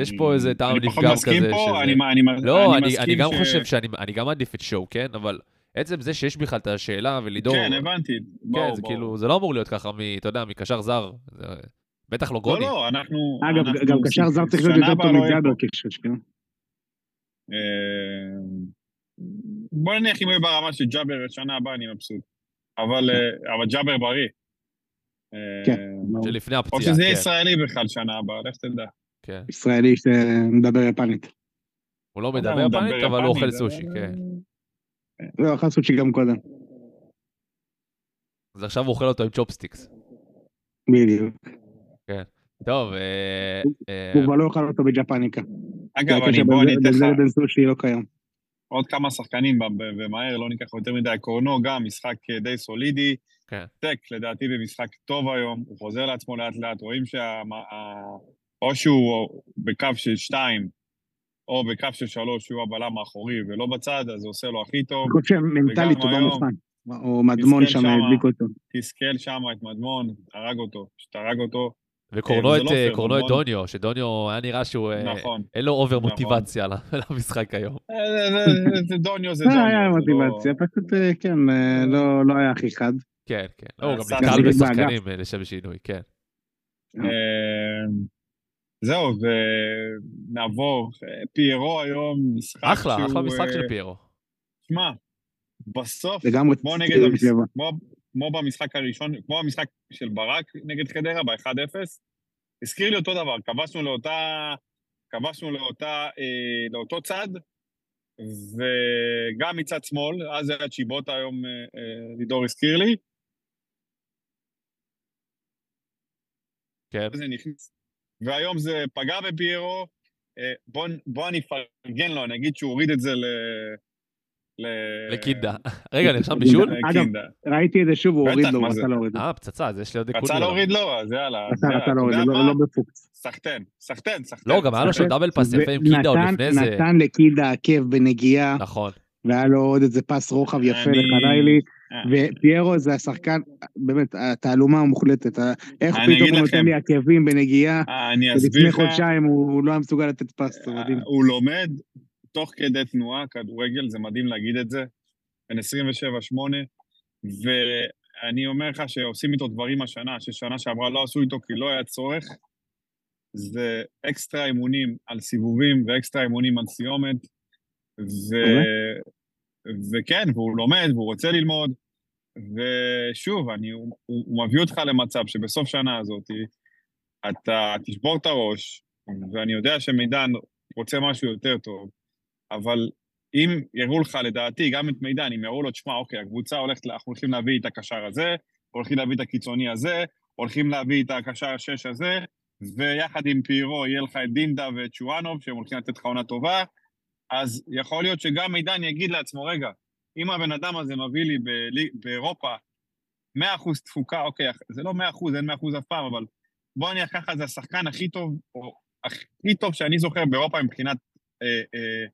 יש פה איזה טעם אני פחות לפגם מסכים כזה פה, אני, אני, לא, אני, מסכים גם ש- חושב שאני אני גם מעדיף את שואו, כן? אבל עצם זה שיש בכלל את השאלה ולידור... כן, הבנתי. כן, זה. כאילו, זה לא אמור להיות ככה, אתה יודע, מקשר זר. בטח לא לא, גוני. לא, אנחנו... אגב, גם קשר זר צריך להיות יותר טוב לא פה. כשש, כן. אה, בוא נניח אם הוא יהיה ברמה של ג'אבר שנה הבאה, אני מבסוט. אבל אה, אבל ג'אבר בריא. אה, כן, ברור. שלפני או הפציעה, שזה יהיה כן. ישראלי בכלל שנה הבאה, לך תדע. כן. ישראלי שמדבר יפנית. הוא לא לא מדבר יפנית, אבל הוא אוכל יפנית, סושי, כן. לא, אכל סוצ'י גם קודם. אז עכשיו הוא אוכל אותו עם צ'ופסטיקס. בדיוק. טוב, אה, אה, הוא כבר לא יאכל אותו בג'פניקה. אגב, אני, בוא אני זה- אתן בין זה לך עוד כמה שחקנים, ומהר, לא ניקח יותר מדי. קורנו גם, משחק אה, די סולידי. כן. סק, לדעתי, במשחק טוב היום, הוא חוזר לעצמו לאט לאט, רואים שה... או שהוא בקו של שתיים, או בקו של שלוש, שהוא הבלם האחורי ולא בצד, אז זה עושה לו הכי טוב. אני חושב שמנטלית הוא לא מוכן. או מדמון שם. הדליק אותו. תסכל שם את מדמון, הרג אותו, פשוט הרג אותו. וקורנו וזה את לא אה, קורנו את? דוניו, שדוניו היה נראה שהוא, אה, נכון. אין לו over נכון. מוטיבציה למשחק היום. אה, זה- דוניו, זה לא דוניו. היה זה מוטיבציה, לא- פשוט אה, כן, אה, לא לא היה הכי חד. כן, כן. לא, הוא גם נתקל בשחקנים אה, לשם שינוי, כן. אה, זהו, ונעבור. אה, פיירו היום, משחק אחלה, שהוא... אחלה משחק אה, של פיירו. שמע, בסוף, כמו נגד המשחק, שבע. כמו, במשחק הראשון, כמו במשחק של ברק נגד חדרה ב-1-0, הזכיר לי אותו דבר, כבשנו לאותה, כבשנו לאותה, אה, לאותו צד, וגם מצד שמאל, אז זה היה צ'יבוטה היום, אה, אה, לידור הזכיר לי, כן. זה נכנס. והיום זה פגע בפיירו, אה, בוא, בוא אני אפרגן לו, אני אגיד שהוא הוריד את זה ל... לקינדה. רגע, נרשם בישול? אגב. ראיתי את זה שוב, הוא הוריד לו, הוא? רצה להוריד לו. אה, פצצה, אז יש לי עוד נקודה. רצה להוריד לו, אז יאללה. רצה להוריד, יודע לא מה? לא בפוקס. סחטיין, סחטיין, סחטיין. לא, גם היה לו שם. double pass יפה עם קינדה עוד לפני זה. נתן לקינדה עקב בנגיעה, נכון. והיה לו עוד איזה פס רוחב יפה לחלילי, אה, ופיירו זה השחקן, באמת, התעלומה המוחלטת. איך פתאום הוא נותן. לי עקבים בנגיעה, אה, אני ולפני אסביר לך, חודשיים הוא לא היה מסוגל לתת פס, זה מדהים. אה, הוא לומד תוך כדי תנועה, כדורגל, זה מדהים להגיד את זה, בן 27-8, ואני אומר לך שעושים איתו דברים השנה, ששנה שעברה לא עשו איתו כי לא היה צורך, זה אקסטרה אימונים על סיבובים ואקסטרה אימונים על סיומת, ו... וכן, והוא לומד והוא רוצה ללמוד, ושוב, אני, הוא, הוא מביא אותך למצב שבסוף שנה הזאת אתה תשבור את הראש, ואני יודע שמידן רוצה משהו יותר טוב, אבל אם יראו לך, לדעתי, גם את מידן, אם יראו לו, תשמע, אוקיי, הקבוצה הולכת, אנחנו הולכים להביא את הקשר הזה, הולכים להביא את הקיצוני הזה, הולכים להביא את הקשר השש הזה, ויחד עם פיירו יהיה לך את דינדה ואת שואנוב, שהם הולכים לתת לך עונה טובה, אז יכול להיות שגם מידן יגיד לעצמו, רגע, אם הבן אדם הזה מביא לי באירופה 100% תפוקה, אוקיי, זה לא 100%, אין 100% אף פעם, אבל בוא נניח ככה, זה השחקן הכי טוב, או הכי טוב שאני זוכר באירופה מבחינת אה, אה,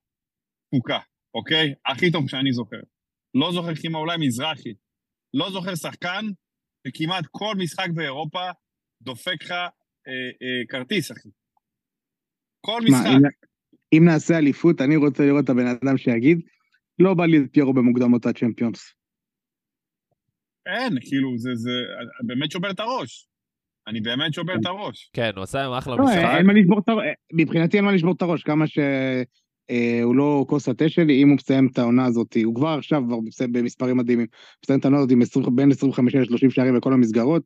תפוקה, אוקיי? הכי טוב שאני זוכר. לא זוכר כמעט אולי מזרחי. לא זוכר שחקן שכמעט כל משחק באירופה דופק לך אה, אה, כרטיס, אחי. כל מה, משחק. אם- אם נעשה אליפות, אני רוצה לראות את הבן אדם שיגיד, לא בא לי את פיירו במוקדמות הצ'מפיונס. אין, כאילו, זה, זה באמת שובר את הראש. אני באמת שובר את הראש. כן, הוא עשה היום אחלה לא, משחק. אין מה לשבור את הראש, מבחינתי אין מה לשבור את הראש, כמה שהוא לא כוס התה שלי, אם הוא מסיים את העונה הזאת, הוא כבר עכשיו כבר מסיים במספרים מדהימים, מסיים את העונה הזאת עם 20 בין 25 ל-30 שערים בכל המסגרות,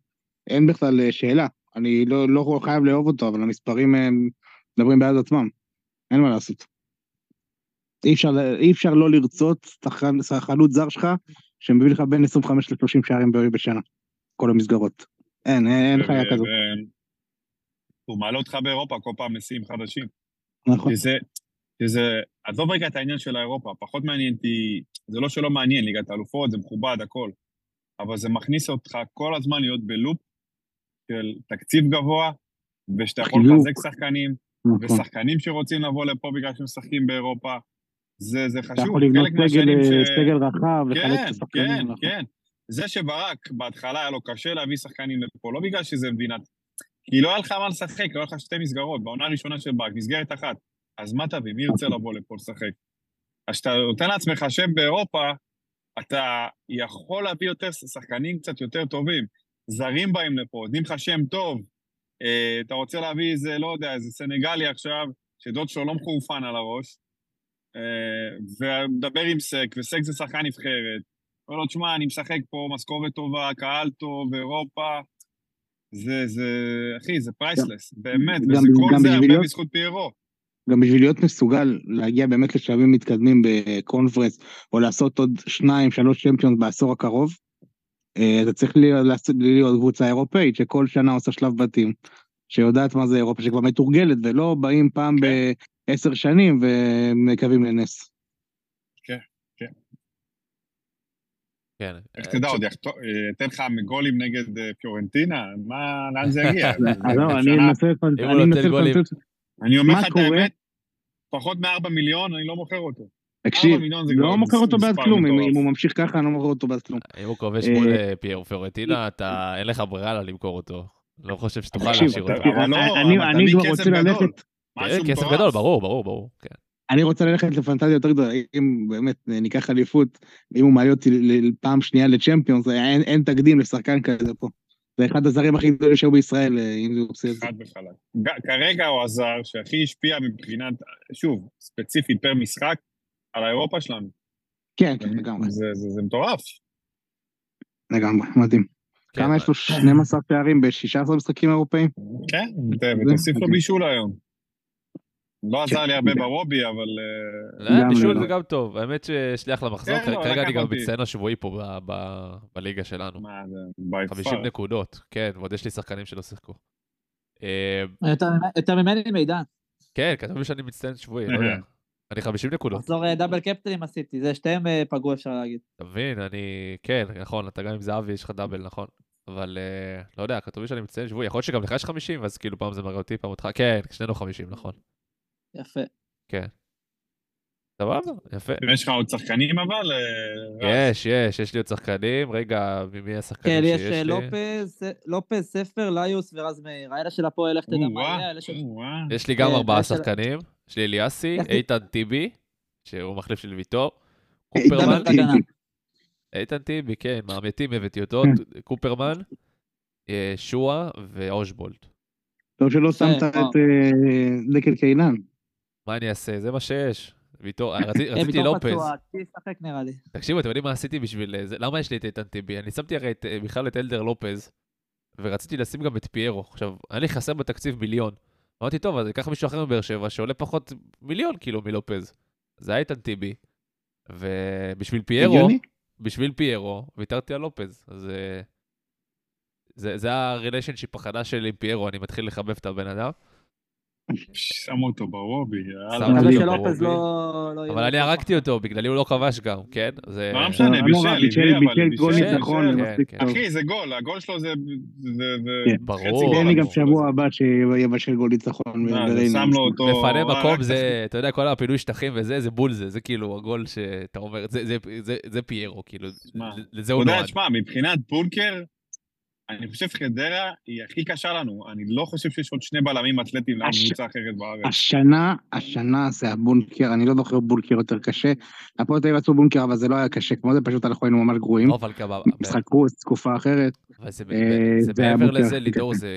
אין בכלל אה, שאלה, אני לא, לא חייב לאהוב אותו, אבל המספרים הם מדברים בעד עצמם, אין מה לעשות. אי אפשר, אי אפשר לא לרצות חלוץ זר שלך שמביא לך בין 25 ל-30 שערים בשנה, כל המסגרות. אין, אין חיה כזאת. הוא מעלה אותך באירופה כל פעם משיאים חדשים. נכון. שזה, שזה, עזוב רגע את העניין של האירופה, פחות מעניין אותי, זה לא שלא מעניין, ליגת האלופות, זה מכובד, הכל. אבל זה מכניס אותך כל הזמן להיות בלופ של תקציב גבוה, ושאתה יכול לחזק שחקנים, נכון. ושחקנים שרוצים לבוא לפה בגלל שהם משחקים באירופה. זה, זה חשוב. אתה יכול לבנות סגל, ש... סגל רחב, כן, לחלק את השחקנים. כן, נכון. כן. זה שברק בהתחלה היה לו קשה להביא שחקנים לפה, לא בגלל שזה מדינת... כי לא היה לך מה לשחק, לא היה לך שתי מסגרות. בעונה הראשונה של ברק, מסגרת אחת. אז מה תביא? מי ירצה לבוא לפה לשחק? אז כשאתה נותן לעצמך שם באירופה, אתה יכול להביא יותר שחקנים קצת יותר טובים. זרים באים לפה, נותנים לך שם טוב. אה, אתה רוצה להביא איזה, לא יודע, איזה סנגלי עכשיו, שדוד שלו לא מחורפן על הראש, אה, ומדבר עם סק, וסק זה שחקן נבחרת. אומר לו, תשמע, אני משחק פה משכורת טובה, קהל טוב, אירופה. זה, זה, אחי, זה priceless, באמת, וזה כל זה הרבה בזכות פיירו. גם בשביל להיות מסוגל להגיע באמת לשלבים מתקדמים בקונפרנס, או לעשות עוד שניים, שלוש צ'מפיונס בעשור הקרוב, אתה צריך להיות, להיות קבוצה אירופאית שכל שנה עושה שלב בתים, שיודעת מה זה אירופה, שכבר מתורגלת, ולא באים פעם כן. בעשר שנים ומקווים לנס. כן, כן. כן. איך תדע, עוד ייתן לך גולים נגד אה, פיורנטינה? מה, לאן זה יגיע? לא, אני מנסה לפנטז. אני אומר לך את האמת, פחות מ-4 מיליון, אני לא מוכר אותו. תקשיב, לא מוכר אותו בעד כלום, אם הוא ממשיך ככה, אני לא מוכר אותו בעד כלום. אם הוא כובש מול אה, אה, פיירו פיורטינה, אין לך ברירה לא למכור אותו. לא חושב שתוכל להשאיר אותו. לא, אני כבר רוצה ללכת... כסף גדול, ברור, ברור, ברור. כן. אני רוצה ללכת לפנטזיה יותר גדולה, אם באמת ניקח אליפות, אם הוא מעלה אותי פעם שנייה לצ'מפיונס, אין תקדים לשחקן כזה פה. זה אחד הזרים הכי גדולים שהיו בישראל, אה, אם זה עושה את זה. חד וחלק. כרגע הוא הזר שהכי השפיע מבחינת, שוב, ספציפית פר משחק, על האירופה שלנו. כן, כן, לגמרי. זה מטורף. לגמרי, מדהים. כן, כמה יש לו 12 פערים ב-16 משחקים אירופאים? כן, ותוסיף לו בישול היום. לא עזר לי הרבה ברובי, אבל... לא, בישול זה גם טוב, האמת ששליח למחזור, כן, לא, כרגע אני גם מצטיין השבועי פה בליגה שלנו. מה זה, 50 נקודות, כן, ועוד יש לי שחקנים שלא שיחקו. אה, יותר ממני מידע. כן, כתוב שאני מצטיין שבועי, לא יודע. אני 50 נקודות. מחזור דאבל קפטנים עשיתי, זה שתיהם אה, פגעו אפשר להגיד. אתה מבין, אני... כן, נכון, אתה גם עם זהבי, יש לך דאבל, נכון. אבל אה, לא יודע, כתוב לי שאני מצטיין שבועי, יכול להיות שגם לך יש 50, אז כאילו פעם זה מראה אותי, פעם אותך, כן, שנינו 50, נכון. יפה. כן. סבבה, יפה. יש לך עוד שחקנים אבל? אה, יש, יש, יש לי עוד שחקנים. רגע, מי השחקנים שיש לי? כן, יש לופז, לופז, ספר, ליוס ורז מאיר. האלה של הפועל, איך תדע מה יהיה? יש לי גם ארבעה שחקנים. יש לי אליאסי, איתן טיבי, שהוא מחליף של ויטור. קופרמן. איתן טיבי, כן, מהמתים הבאתי אותו. כן. קופרמן, אה, שואה ואושבולט. טוב שלא שמת את אה, דקל קיינן. מה אני אעשה? זה מה שיש. ויטור, אה, רציתי לופז. נראה לי. תקשיבו, אתם יודעים מה עשיתי בשביל זה? למה יש לי את איתן טיבי? אני שמתי הרי בכלל את אלדר לופז, ורציתי לשים גם את פיירו. עכשיו, היה לי חסר בתקציב מיליון. אמרתי, טוב, אז אקח מישהו אחר מבאר שבע שעולה פחות מיליון כאילו מלופז. זה היה איתן טיבי, ובשביל פיירו, בשביל פיירו, ויתרתי על לופז. אז אה, זה, זה הריליישנשיפ החדש שלי עם פיירו, אני מתחיל לחבב את הבן אדם. שמו אותו ברובי, יאללה. לא אבל אני הרגתי אותו, בגללי הוא לא כבש גם, כן? לא משנה, בישל, בישל גולית נכון, אחי, זה גול, הגול שלו זה... ברור. תן לי גם שבוע הבא שיבשל גול ניצחון. שם לו אותו... מפנה מקום זה, אתה יודע, כל הפינוי שטחים וזה, זה בול זה, זה כאילו הגול שאתה אומר, זה פיירו, כאילו, לזה הוא נועד. אתה יודע, שמע, מבחינת בונקר, אני חושב חדרה היא הכי קשה לנו. אני לא חושב שיש עוד שני בלמים אתלטיים לקבוצה אחרת בארץ. השנה, השנה זה הבונקר, אני לא זוכר בונקר יותר קשה. הפועל תל אביב עשו בונקר, אבל זה לא היה קשה כמו זה, פשוט אנחנו היינו ממש גרועים. לא, אבל כמה... משחק תקופה אחרת. זה אה, מעבר לזה, לידור, זה...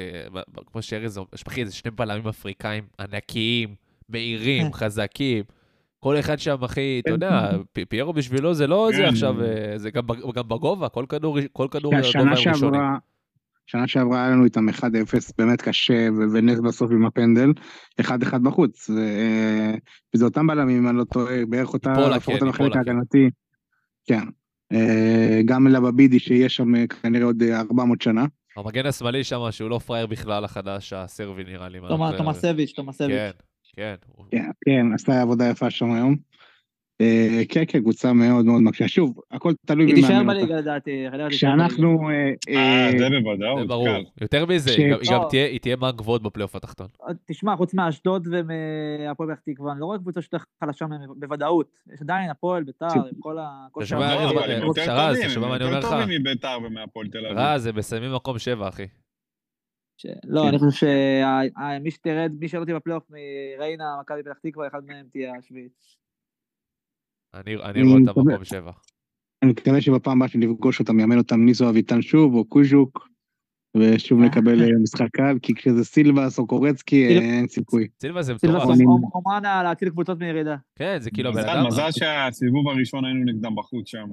כמו שארז שמחי, זה שני בלמים אפריקאים ענקיים, מהירים, אה. חזקים. כל אחד שם, אחי, אתה יודע, פיירו בשבילו זה לא זה כן. עכשיו, אה, זה גם בגובה, כל כדור, כל כדור, השנה שעברה, שנה שעברה היה לנו איתם 1-0 באמת קשה, ונס בסוף עם הפנדל, 1-1 בחוץ, ו- אה, וזה אותם בלמים, אם אני לא טועה, בערך אותה, איפולה, לפחות כן, בחלק כן. ההגנתי. כן. אה, גם לבבידי שיש שם אה, כנראה עוד אה, 400 שנה. המגן השמאלי שם, שהוא לא פראייר בכלל החדש, הסרבי נראה לי. תומאסביץ', תומאסביץ'. כן, כן. כן, כן, עשתה עבודה יפה שם היום. אה, כן, כן, קבוצה מאוד מאוד מקשה. שוב, הכל תלוי היא במאמן תישאר אותה. בליגה לדעתי. תישאר. כשאנחנו... אה, אה, אה, זה זה בוודאות, ברור. קל. יותר מזה, היא גם- היא. תהיה- היא תהיה מהגבוהות בפלייאוף התחתון. תשמע, חוץ מאשדוד ומהפועל פתח תקווה, אני לא רואה קבוצה שיותר חלשה מהם בוודאות. יש עדיין הפועל, ביתר, עם כל ה... כל אתה שומע, יותר מה הם אני אומר יותר לך? טובים מביתר ומהפועל תל אביב. רז, הם מסיימים מקום שבע, אחי. ש- לא, כן. אני חושב שמי שתרד, מי שירד אותי בפלייאוף מריינה, מכבי פתח תקווה, אחד מהם תהיה השביעית. אני אני רואה אותם מקווה. מקום שבע. אני מקווה שבפעם הבאה שנפגוש אותם יאמן אותם ניסו אביטן שוב, או קוז'וק, ושוב אה. נקבל אה, משחק קל, כי כשזה סילבס או קורצקי, אה, סילבס- אין סיכוי. סילבה זה סילבס מטורף. אני- אומנה להציל קבוצות מירידה. כן, זה כאילו הבן מזל, אדם, מזל שהסיבוב הראשון היינו נגדם בחוץ שם.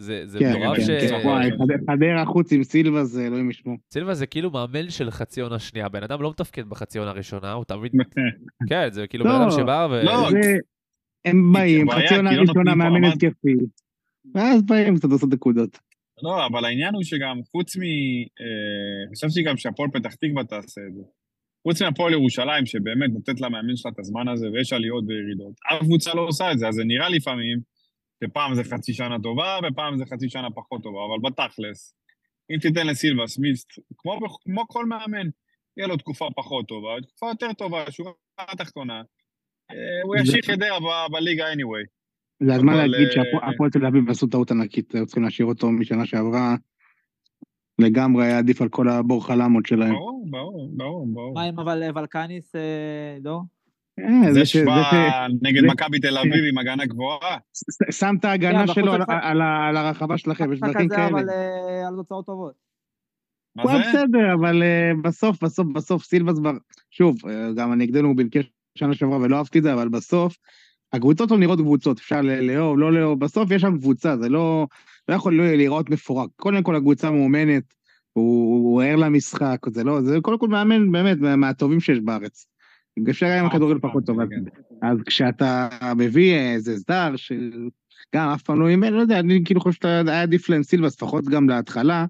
זה זה כן, מטורף כן, ש... כן. וואי, חד- חדרה חוץ עם סילבס, זה אלוהים ישמור. סילבה זה כאילו מאמן של חצי עונה שנייה, בן אדם לא מתפקד בחצי עונה הראשונה, הוא תמיד, כן, זה כאילו בן לא, אדם שבא ו... הם באים, חצי עונה לא ראשונה מאמן התקפי, ואז באים קצת לעשות נקודות. לא, אבל העניין הוא שגם חוץ מ... אה, חשבתי גם שהפועל פתח תקווה תעשה את זה. חוץ מהפועל ירושלים, שבאמת נותנת למאמן שלה את הזמן הזה, ויש עליות וירידות, אף קבוצה לא עושה את זה, אז זה נראה לפעמים שפעם זה חצי שנה טובה, ופעם זה חצי שנה פחות טובה, אבל בתכלס, אם תיתן לסילבס מיסט, כמו, כמו כל מאמן, יהיה לו תקופה פחות טובה, תקופה יותר טובה, שורה התחתונה, הוא ימשיך חדרה ב- בליגה anyway. זה הזמן להגיד אה, שהפועל תל אביב עשו טעות ענקית, היו צריכים להשאיר אותו משנה שעברה. לגמרי היה עדיף על כל הבור חלמות שלהם. ברור, ברור, ברור, ברור. מה עם אבל ולקניס, אה, לא? אה, זה ש- זה שווה נגד מכבי תל אביב עם הגנה גבוהה. שם את ההגנה כן, שלו על- הרחבה שלכם, יש דברים כאלה. אבל אה, על תוצאות טובות. הוא? היה בסדר, אבל אה, בסוף, בסוף, בסוף סילבס כבר, שוב, אה, גם נגדנו הוא בנקש שנה שעברה ולא אהבתי את זה, אבל בסוף, הקבוצות לא נראות קבוצות, אפשר לאהוב, לא לאהוב, בסוף יש שם קבוצה, זה לא, לא יכול לא להיראות מפורק. קודם כל הקבוצה מאומנת, הוא הוא ער למשחק, זה לא, זה קודם כל מאמן באמת מה- מהטובים שיש בארץ. אפשר היה עם הכדורגל פחות טוב, אז- אז כשאתה מביא איזה זר, שגם אף פעם לא אימן, לא יודע, אני כאילו חושב שהיה עדיף להם סילבס, לפחות גם להתחלה,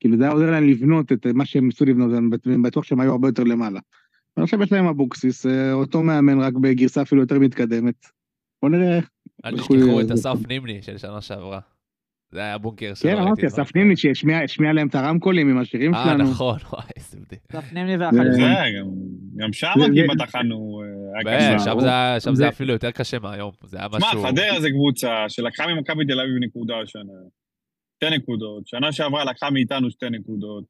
כאילו זה היה עוזר להם לבנות את מה שהם ניסו לבנות, אני בטוח שהם היו הרבה יותר למעלה. ועכשיו יש להם אבוקסיס, אה, אותו מאמן רק בגרסה אפילו יותר מתקדמת. בוא נראה. אל תשכחו את אסף נימני של שנה שעברה. זה היה בונקר שלו. כן, אמרתי, אסף נימני. שהשמיע השמיע להם את הרמקולים עם השירים אה, שלנו. נכון, וואי, איזה בדיוק. ואחד. זה- זה, גם- שם זה- כמעט אכלנו אה. שם זה אפילו יותר קשה מהיום. זה היה תשמע, משהו... חדרה זה קבוצה שלקחה ממכבי תל אביב נקודה השנה. שתי נקודות. שנה שעברה לקחה מאיתנו שתי נקודות.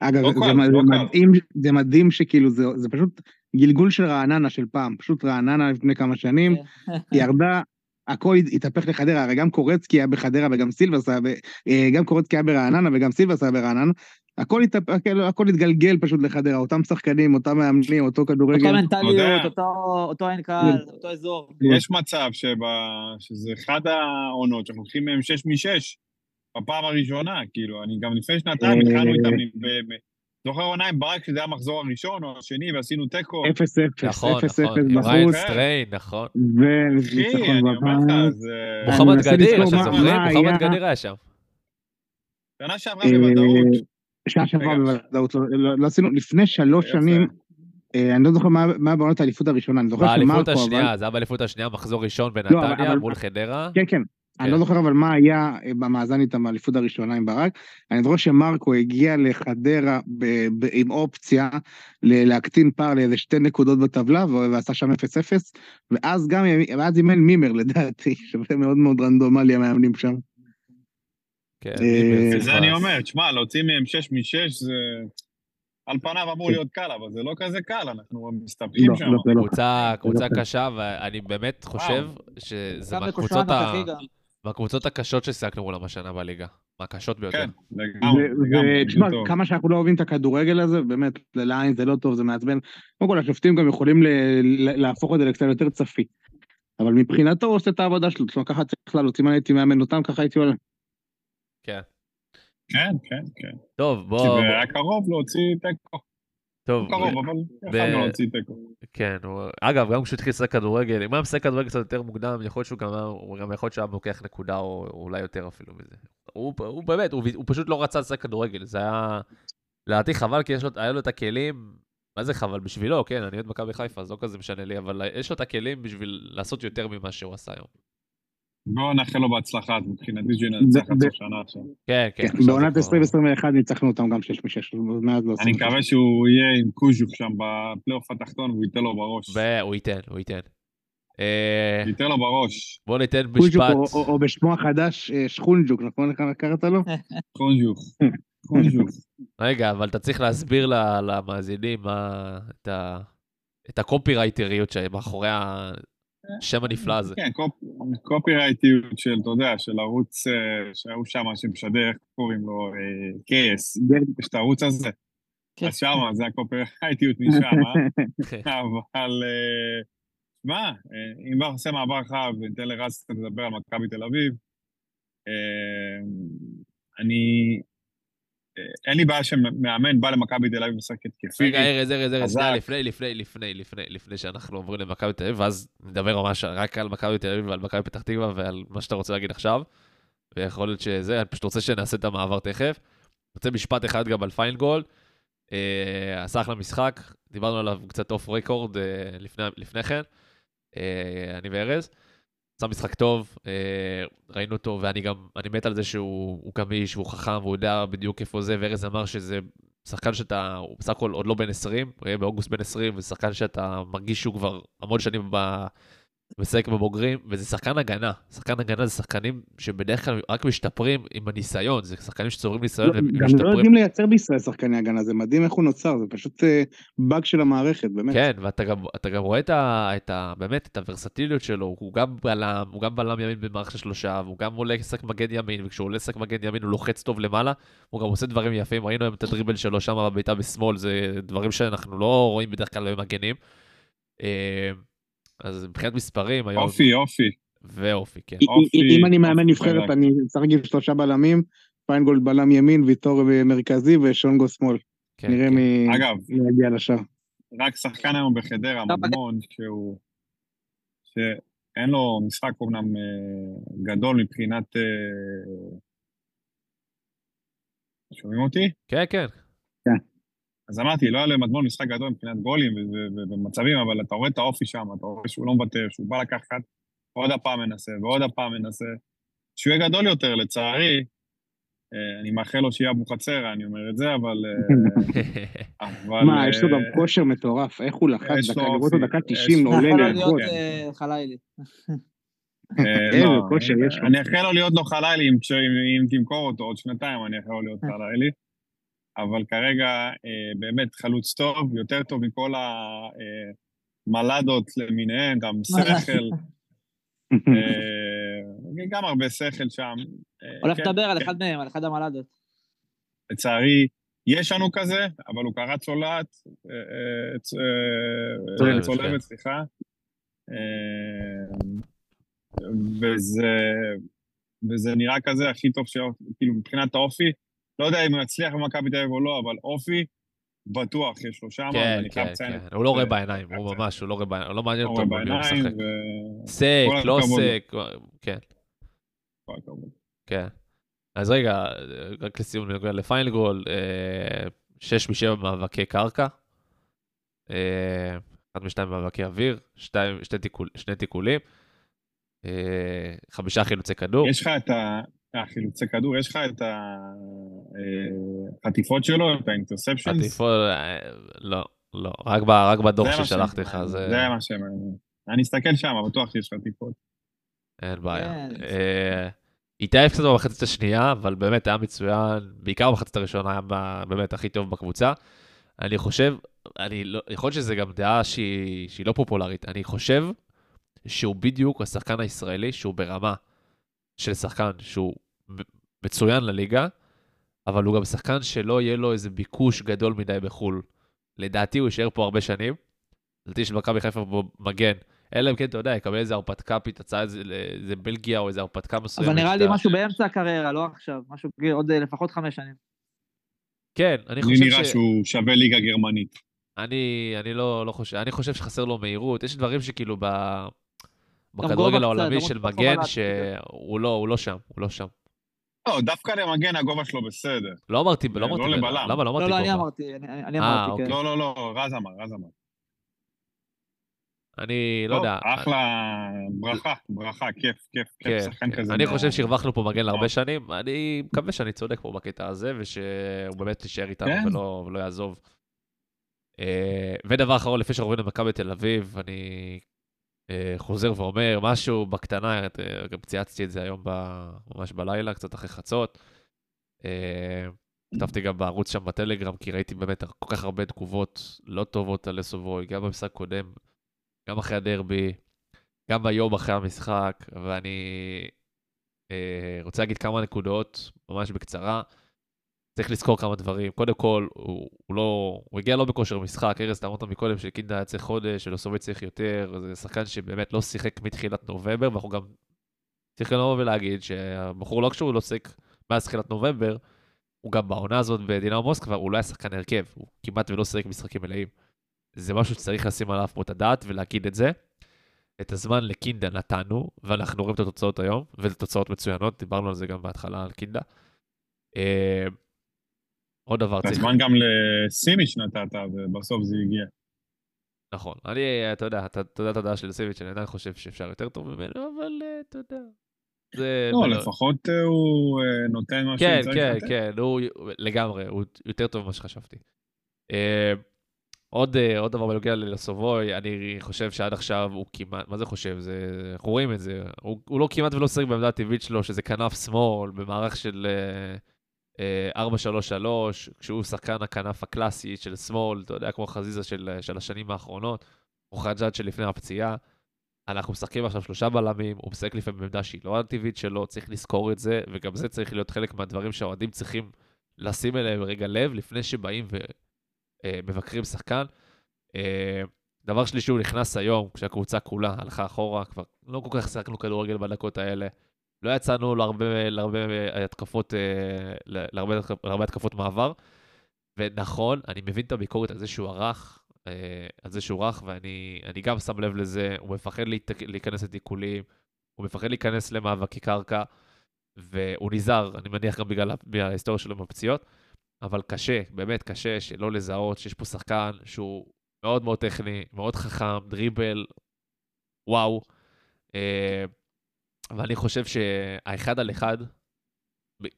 אגב, לא זה, קל, זה, לא זה, קל. מדהים, זה מדהים שכאילו זה, זה פשוט גלגול של רעננה של פעם, פשוט רעננה לפני כמה שנים, כן. היא ירדה, הכל התהפך לחדרה, הרי גם קורצקי היה בחדרה וגם סילבס היה, אה, גם קורצקי היה ברעננה וגם סילבס היה ברעננה, הכל, התהפ... הכל- הכל התגלגל פשוט לחדרה, אותם שחקנים, אותם מאמנים, אותו אותו כדורגל. מנטליות, יודע. אותו- אותו אין קהל, אותו אזור. יש מצב שבא, שזה אחד העונות שאנחנו הולכים מהם שש משש, בפעם הראשונה, כאילו, אני גם לפני שנתיים אה, התחלנו איתם, ב- זוכר עונה עם ברק שזה היה המחזור הראשון או השני ועשינו תיקו. 0-0, נכון, 0-0 נכון, ריין בחוץ, סטריין, נכון. אחי, וניצחון בבית. אני מוחמד גדיר, אתם זוכרים? מוחמד גדיר היה שם. שנה שעברה אה, בוודאות. שנה שעברה. בוודאות, לא- לא לא עשינו, לפני שלוש. שנים, אה, אני לא זוכר מה בעונת האליפות הראשונה, אני זוכר באליפות שמרקו, אבל... השנייה, זה היה באליפות השנייה, מחזור ראשון אבל- בנתניה מול חדרה. כן, כן. אני לא זוכר אבל מה היה אה, במאזן איתם באליפות הראשונה עם ברק. אני זוכר שמרקו הגיע לחדרה ב- ב- עם אופציה ל- להקטין פער לאיזה שתי נקודות בטבלה ועשה שם 0-0, ואז גם, ואז אימן מימר לדעתי, שזה מאוד מאוד רנדומלי המאמנים שם. כן, אה, זה. אני אומר, תשמע, להוציא מהם שש משש זה... על פניו אמור כן. להיות קל, אבל זה לא כזה קל, אנחנו מסתבכים לא, שם. לא, לא. קבוצה. קשה, ואני באמת חושב שזה מהקבוצות ה- מהקבוצות הקשות ששיחקנו מולם השנה בליגה. מהקשות ביותר. כן, לגמרי, ותשמע. כמה שאנחנו לא אוהבים את הכדורגל הזה, באמת, לעין זה לא טוב, זה מעצבן. קודם כל, השופטים גם יכולים ל- ל- להפוך את זה לקצת יותר צפי. אבל מבחינתו הוא עושה את העבודה שלו, זאת ככה צריך לעלות, אם אני הייתי מאמן אותם, ככה הייתי עולה. כן. כן, כן, כן. טוב, בוא... זה היה קרוב להוציא תיקו. טוב, קרוב, אבל ב- יכול גם להוציא תיקו. כן, הוא... אגב, גם כשהוא התחיל לשחק כדורגל, אם היה משחק כדורגל קצת יותר מוקדם, יכול להיות שהוא גם, היה- הוא גם יכול להיות שהוא היה לוקח נקודה, או או אולי יותר אפילו מזה. הוא, הוא באמת, הוא, הוא פשוט לא רצה לשחק כדורגל, זה היה... לדעתי חבל, כי היה לו את הכלים, מה זה חבל? בשבילו, כן, אני אוהד מכבי חיפה, אז לא כזה משנה לי, אבל יש לו את הכלים בשביל לעשות יותר ממה שהוא עשה היום. בואו נאחל לו בהצלחה, אז מבחינתי שננצח ב- עד סוף שנה עכשיו. כן, כן. כן, בעונת כבר- 2021 ניצחנו אותם גם 6 מ-6, מאז לא אני מקווה שהוא יהיה עם קוז'וק שם בפלייאוף התחתון והוא ייתן לו בראש. והוא ייתן, הוא ייתן. אה, ייתן לו בראש. בוא ניתן משפט. או- בשמו החדש, אה, שכונג'וק, נכון? איך קראת לו? קונג'וק. רגע, אבל אתה צריך להסביר למאזינים. את הקופירייטריות שמאחורי השם הנפלא הזה. כן, קופ- קופירייטיות של, אתה יודע, של ערוץ אה, שהיו שם שמשדר, איך קוראים לו, קייס. יש את הערוץ הזה. כן. אז שמה, זה הקופירייטיות משם, אה? אבל, אה, שמע, אה, אם כבר נעשה מעבר רחב וניתן לרז קצת לדבר על מכבי תל אביב, אני... אה, אין לי בעיה שמאמן בא למכבי תל אביב ומשחק התקפי. רגע, ארז, ארז, ארז, לפני, לפני, לפני, לפני, לפני שאנחנו עוברים למכבי תל אביב, ואז נדבר ממש רק על מכבי תל אביב ועל מכבי פתח תקווה ועל מה שאתה רוצה להגיד עכשיו. ויכול להיות שזה, אני פשוט רוצה שנעשה את המעבר תכף. רוצה משפט אחד גם על פיינגולד. אה, עשה אחלה משחק, דיברנו עליו קצת off record אה, לפני, לפני כן, אה, אני וארז. עשה משחק טוב, אה, ראינו אותו, ואני גם, אני מת על זה שהוא הוא גמיש, והוא חכם, והוא יודע בדיוק איפה זה, וארז אמר שזה שחקן שאתה, הוא בסך הכל עוד לא בן 20, הוא יהיה באוגוסט בן 20, ושחקן שאתה מרגיש שהוא כבר המון שנים. משחק בבוגרים, וזה שחקן הגנה. שחקן הגנה זה שחקנים שבדרך כלל רק משתפרים עם הניסיון, זה שחקנים שצוברים ניסיון גם לא ומשתפרים. יודעים לייצר בישראל שחקני הגנה, זה מדהים איך הוא נוצר, זה פשוט אה, באג של המערכת, באמת. כן, ואתה גם, גם רואה את ה, את ה... באמת, את הוורסטיליות שלו, הוא גם בלם, הוא גם בלם ימין במערכת של שלושה, והוא גם עולה לשחק מגן ימין, וכשהוא עולה לשחק מגן ימין הוא לוחץ טוב למעלה, הוא גם עושה דברים יפים, ראינו היום את הדריבל שלו שם בביתה בשמאל, זה דברים שאנחנו לא רואים בדרך כלל במגנים. אה, אז מבחינת מספרים, היום... אופי, אופי. ואופי, כן. אם- אופי, אם אני מאמן נבחרת. אני צריך עם שלושה בלמים, פיינגולד בלם ימין, ויטור מרכזי ושונגו שמאל. כן, נראה כן. מי אגב, מי יגיע לשער. רק שחקן היום בחדרה, טוב, מדמון, שהוא... שאין לו משחק אומנם אה, גדול מבחינת... אה, שומעים אותי? כן, כן. אז אמרתי, לא היה למדמון משחק גדול מבחינת גולים ומצבים, אבל אתה רואה את האופי שם, אתה רואה שהוא לא מוותר, שהוא בא לקחת, עוד הפעם מנסה ועוד הפעם מנסה. שהוא יהיה גדול יותר, לצערי, אה, אני מאחל לו שיהיה אבוחצירא, אני אומר את זה, אבל... אה, אבל... מה, יש לו גם אה, כושר מטורף, איך הוא לחץ, דקה, לראות אותו דקה יש 90, לו- עולה יכול לי להיות לאכול. חלילי. לא, אני- אאחל לו להיות לו חלילי, אם תמכור אותו עוד שנתיים, אני אאחל לו להיות חלילי. אבל כרגע, אה, באמת, חלוץ טוב, יותר טוב מכל המלדות למיניהן, גם שכל, אה, גם הרבה שכל שם. אה, הולך כן, לדבר על כן. אחד מהם, על אחד המלדות. לצערי, יש לנו כזה, אבל הוא קרא צולעת, אה, אה, אה, צולבת, כן. סליחה. אה, וזה, וזה נראה כזה הכי טוב. כאילו מבחינת האופי, לא יודע אם הוא יצליח במכבי תל אביב או לא, אבל אופי, בטוח יש לו שם, כן, חייב כן, לציין כן. הוא לא רואה. בעיניים, חייב הוא. ממש, הוא לא רואה בעיניים, לא מעניין הוא אותו רואה במי הוא בעיניים, משחק. סק, לא. סק, כן. כן. אז רגע, רק לסיום בנוגע לפיינגול, אה, שש משבע מאבקי קרקע, אה, אחד משתיים מאבקי אוויר, שני תיקולים, אה, חמישה חילוצי כדור. יש לך את ה- החילוצי כדור, יש לך את החטיפות שלו, את האינטרספשנס? עטיפות, אה, לא, לא, רק ב- רק בדוח ששלחתי לך, זה... זה מה שמעניין. אני אסתכל שם, בטוח שיש חטיפות. אין בעיה. כן. אה, התאהב קצת במחצית השנייה, אבל באמת היה מצוין, בעיקר במחצית הראשונה היה באמת הכי טוב בקבוצה. אני חושב, אני לא, יכול להיות שזו גם דעה שהיא, שהיא לא פופולרית, אני חושב שהוא בדיוק השחקן הישראלי שהוא ברמה של שחקן שהוא מצוין לליגה, אבל הוא גם שחקן שלא יהיה לו איזה ביקוש גדול מדי בחו"ל. לדעתי הוא יישאר פה הרבה שנים. לדעתי יש למכבי חיפה פה מגן, אלא אם כן, אתה יודע, יקבל איזה הרפתקה פתאצה, איזה בלגיה או איזה הרפתקה מסוימת. אבל נראה לי שאתה- משהו באמצע הקריירה, לא עכשיו. משהו עוד אה, לפחות חמש שנים. כן, אני לי חושב נראה ש... שהוא שווה ליגה גרמנית. אני, אני לא, לא חושב, אני חושב שחסר לו מהירות, יש דברים שכאילו ב... בכדורגל העולמי של מגן, שהוא לא, הוא לא שם, הוא לא שם. לא, דווקא למגן הגובה שלו בסדר. לא אמרתי, לא לא אמרתי, לבלם. בלם. למה? לא אמרתי לא, לא, אני גובה. אמרתי, אני- אה, אמרתי, כן. אוקיי. לא, לא, לא, רז אמר, רז אמר. אני לא יודע. אחלה, ברכה, ברכה, כיף, כיף, כן, כיף, שחקן כן. כזה. אני לא- חושב שהרווחנו פה מגן להרבה לא. שנים, אני מקווה שאני צודק פה בקטע הזה, ושהוא באמת יישאר איתנו כן. ולא יעזוב. אה, ודבר אחרון, לפני שאנחנו עוברים למכבי תל אביב, אני אה, חוזר ואומר משהו בקטנה, אה, גם צייצתי את זה היום ב- ממש בלילה, קצת אחרי חצות. אה, כתבתי גם בערוץ שם בטלגרם, כי ראיתי באמת כל כך הרבה תגובות לא טובות על לסובוי, גם במשחק קודם, גם אחרי הדרבי, גם היום אחרי המשחק, ואני אה, רוצה להגיד כמה נקודות, ממש בקצרה. צריך לזכור כמה דברים. קודם כל, הוא, הוא לא, הוא הגיע לא בכושר משחק, ארז, אתה אמרת מקודם שקינדה היה צריך חודש, שלוסוביץ' צריך יותר, זה שחקן שבאמת לא שיחק מתחילת נובמבר, ואנחנו גם צריכים לבוא ולהגיד שהבחור לא כשהוא לא שיחק מאז תחילת נובמבר, הוא גם בעונה הזאת בדינמו מוסקבה, הוא לא היה שחקן הרכב, הוא כמעט ולא שיחק משחקים מלאים. זה משהו שצריך לשים עליו פה את הדעת ולהגיד את זה. את הזמן לקינדה נתנו, ואנחנו רואים את התוצאות היום, וזה תוצאות מצוינות, דיברנו על זה גם בהתחלה, על קינדה. עוד דבר צריך... הזמן גם לסימיץ' נתת, ובסוף זה הגיע. נכון. אני, אתה יודע, אתה יודע את הדעה של סיביץ', אני עדיין חושב שאפשר יותר טוב ממנו, אבל אה, אתה יודע. זה... לא, לפחות אה, הוא אה, נותן מה שהוא כן, צריך כן, לתת. כן, הוא לגמרי, הוא יותר טוב ממה שחשבתי. עוד, עוד דבר בנוגע לסובוי, אני חושב שעד עכשיו הוא כמעט, מה זה חושב? זה, אנחנו רואים את זה. הוא, הוא לא כמעט ולא שיחק בעמדה הטבעית שלו, שזה כנף שמאל, במערך של אה, 4-3-3, כשהוא שחקן הכנף הקלאסי של שמאל, אתה יודע, כמו חזיזה של, של השנים האחרונות, או חג'אג' שלפני הפציעה. אנחנו משחקים עכשיו שלושה בלמים, הוא משחק לפעמים בעמדה שהיא לא הטבעית שלו, צריך לזכור את זה, וגם זה צריך להיות חלק מהדברים שהאוהדים צריכים לשים אליהם רגע לב לפני שבאים ומבקרים שחקן. אה, דבר שלישי, הוא נכנס היום, כשהקבוצה כולה הלכה אחורה, כבר לא כל כך שיחקנו כדורגל בדקות האלה. לא יצאנו להרבה, להרבה התקפות, אה, להרבה, להרבה התקפות מעבר. ונכון, אני מבין את הביקורת על זה שהוא ערך, אה, על זה שהוא רך, ואני אני גם שם לב לזה, הוא מפחד להיכנס לתיקולים, הוא מפחד להיכנס למאבקי קרקע, והוא נזהר, אני מניח גם בגלל, בגלל ההיסטוריה שלו עם הפציעות, אבל קשה, באמת קשה שלא לזהות שיש פה שחקן שהוא מאוד מאוד טכני, מאוד חכם, דריבל, וואו. ואני חושב שהאחד על אחד,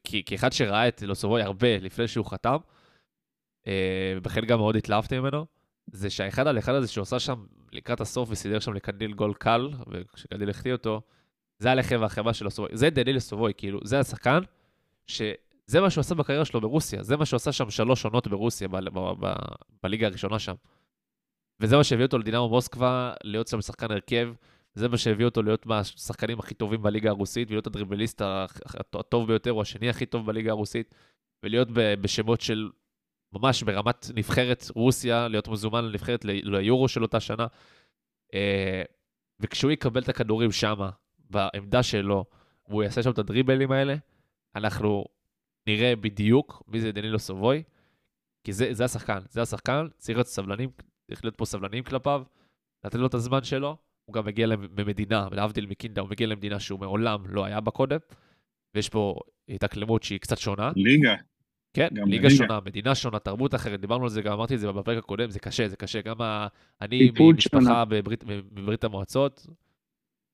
כי- כאחד שראה את לוסובוי הרבה לפני שהוא חתם, אה, ובכן גם מאוד התלהבתי ממנו, זה שהאחד על אחד הזה שהוא עשה שם לקראת הסוף וסידר שם לקנדיל גול קל, וכשקנדיל החטיא אותו, זה הלחם והחמאה של לוסובוי. זה דניל לוסובוי, כאילו, זה השחקן שזה מה שהוא עשה בקריירה שלו ברוסיה, זה מה שהוא עשה שם שלוש עונות ברוסיה, בליגה הראשונה שם. וזה מה שהביא אותו לדינמו מוסקבה, להיות שם שחקן הרכב, זה מה שהביא אותו להיות מהשחקנים הכי טובים בליגה הרוסית, ולהיות הדריבליסט הטוב ביותר, או השני הכי טוב בליגה הרוסית, ולהיות בשמות של ממש ברמת נבחרת רוסיה, להיות מזומן לנבחרת ליורו של אותה שנה. אה, וכשהוא יקבל את הכדורים שמה, בעמדה שלו, והוא יעשה שם את הדריבלים האלה, אנחנו נראה בדיוק מי זה דנילו סובוי, כי זה, זה השחקן, זה השחקן, צריך להיות סבלנים, צריך להיות פה סבלנים כלפיו, לתת לו את הזמן שלו, הוא גם מגיע למדינה, להבדיל מקינדה, הוא מגיע למדינה שהוא מעולם לא היה בה קודם, ויש פה התאקלמות שהיא קצת שונה. ליגה. כן, ליגה בליגה. שונה, מדינה שונה, תרבות אחרת, דיברנו על זה, גם אמרתי את זה בפרק הקודם, זה קשה, זה קשה. גם ה... אני ממשפחה. בברית, בברית המועצות,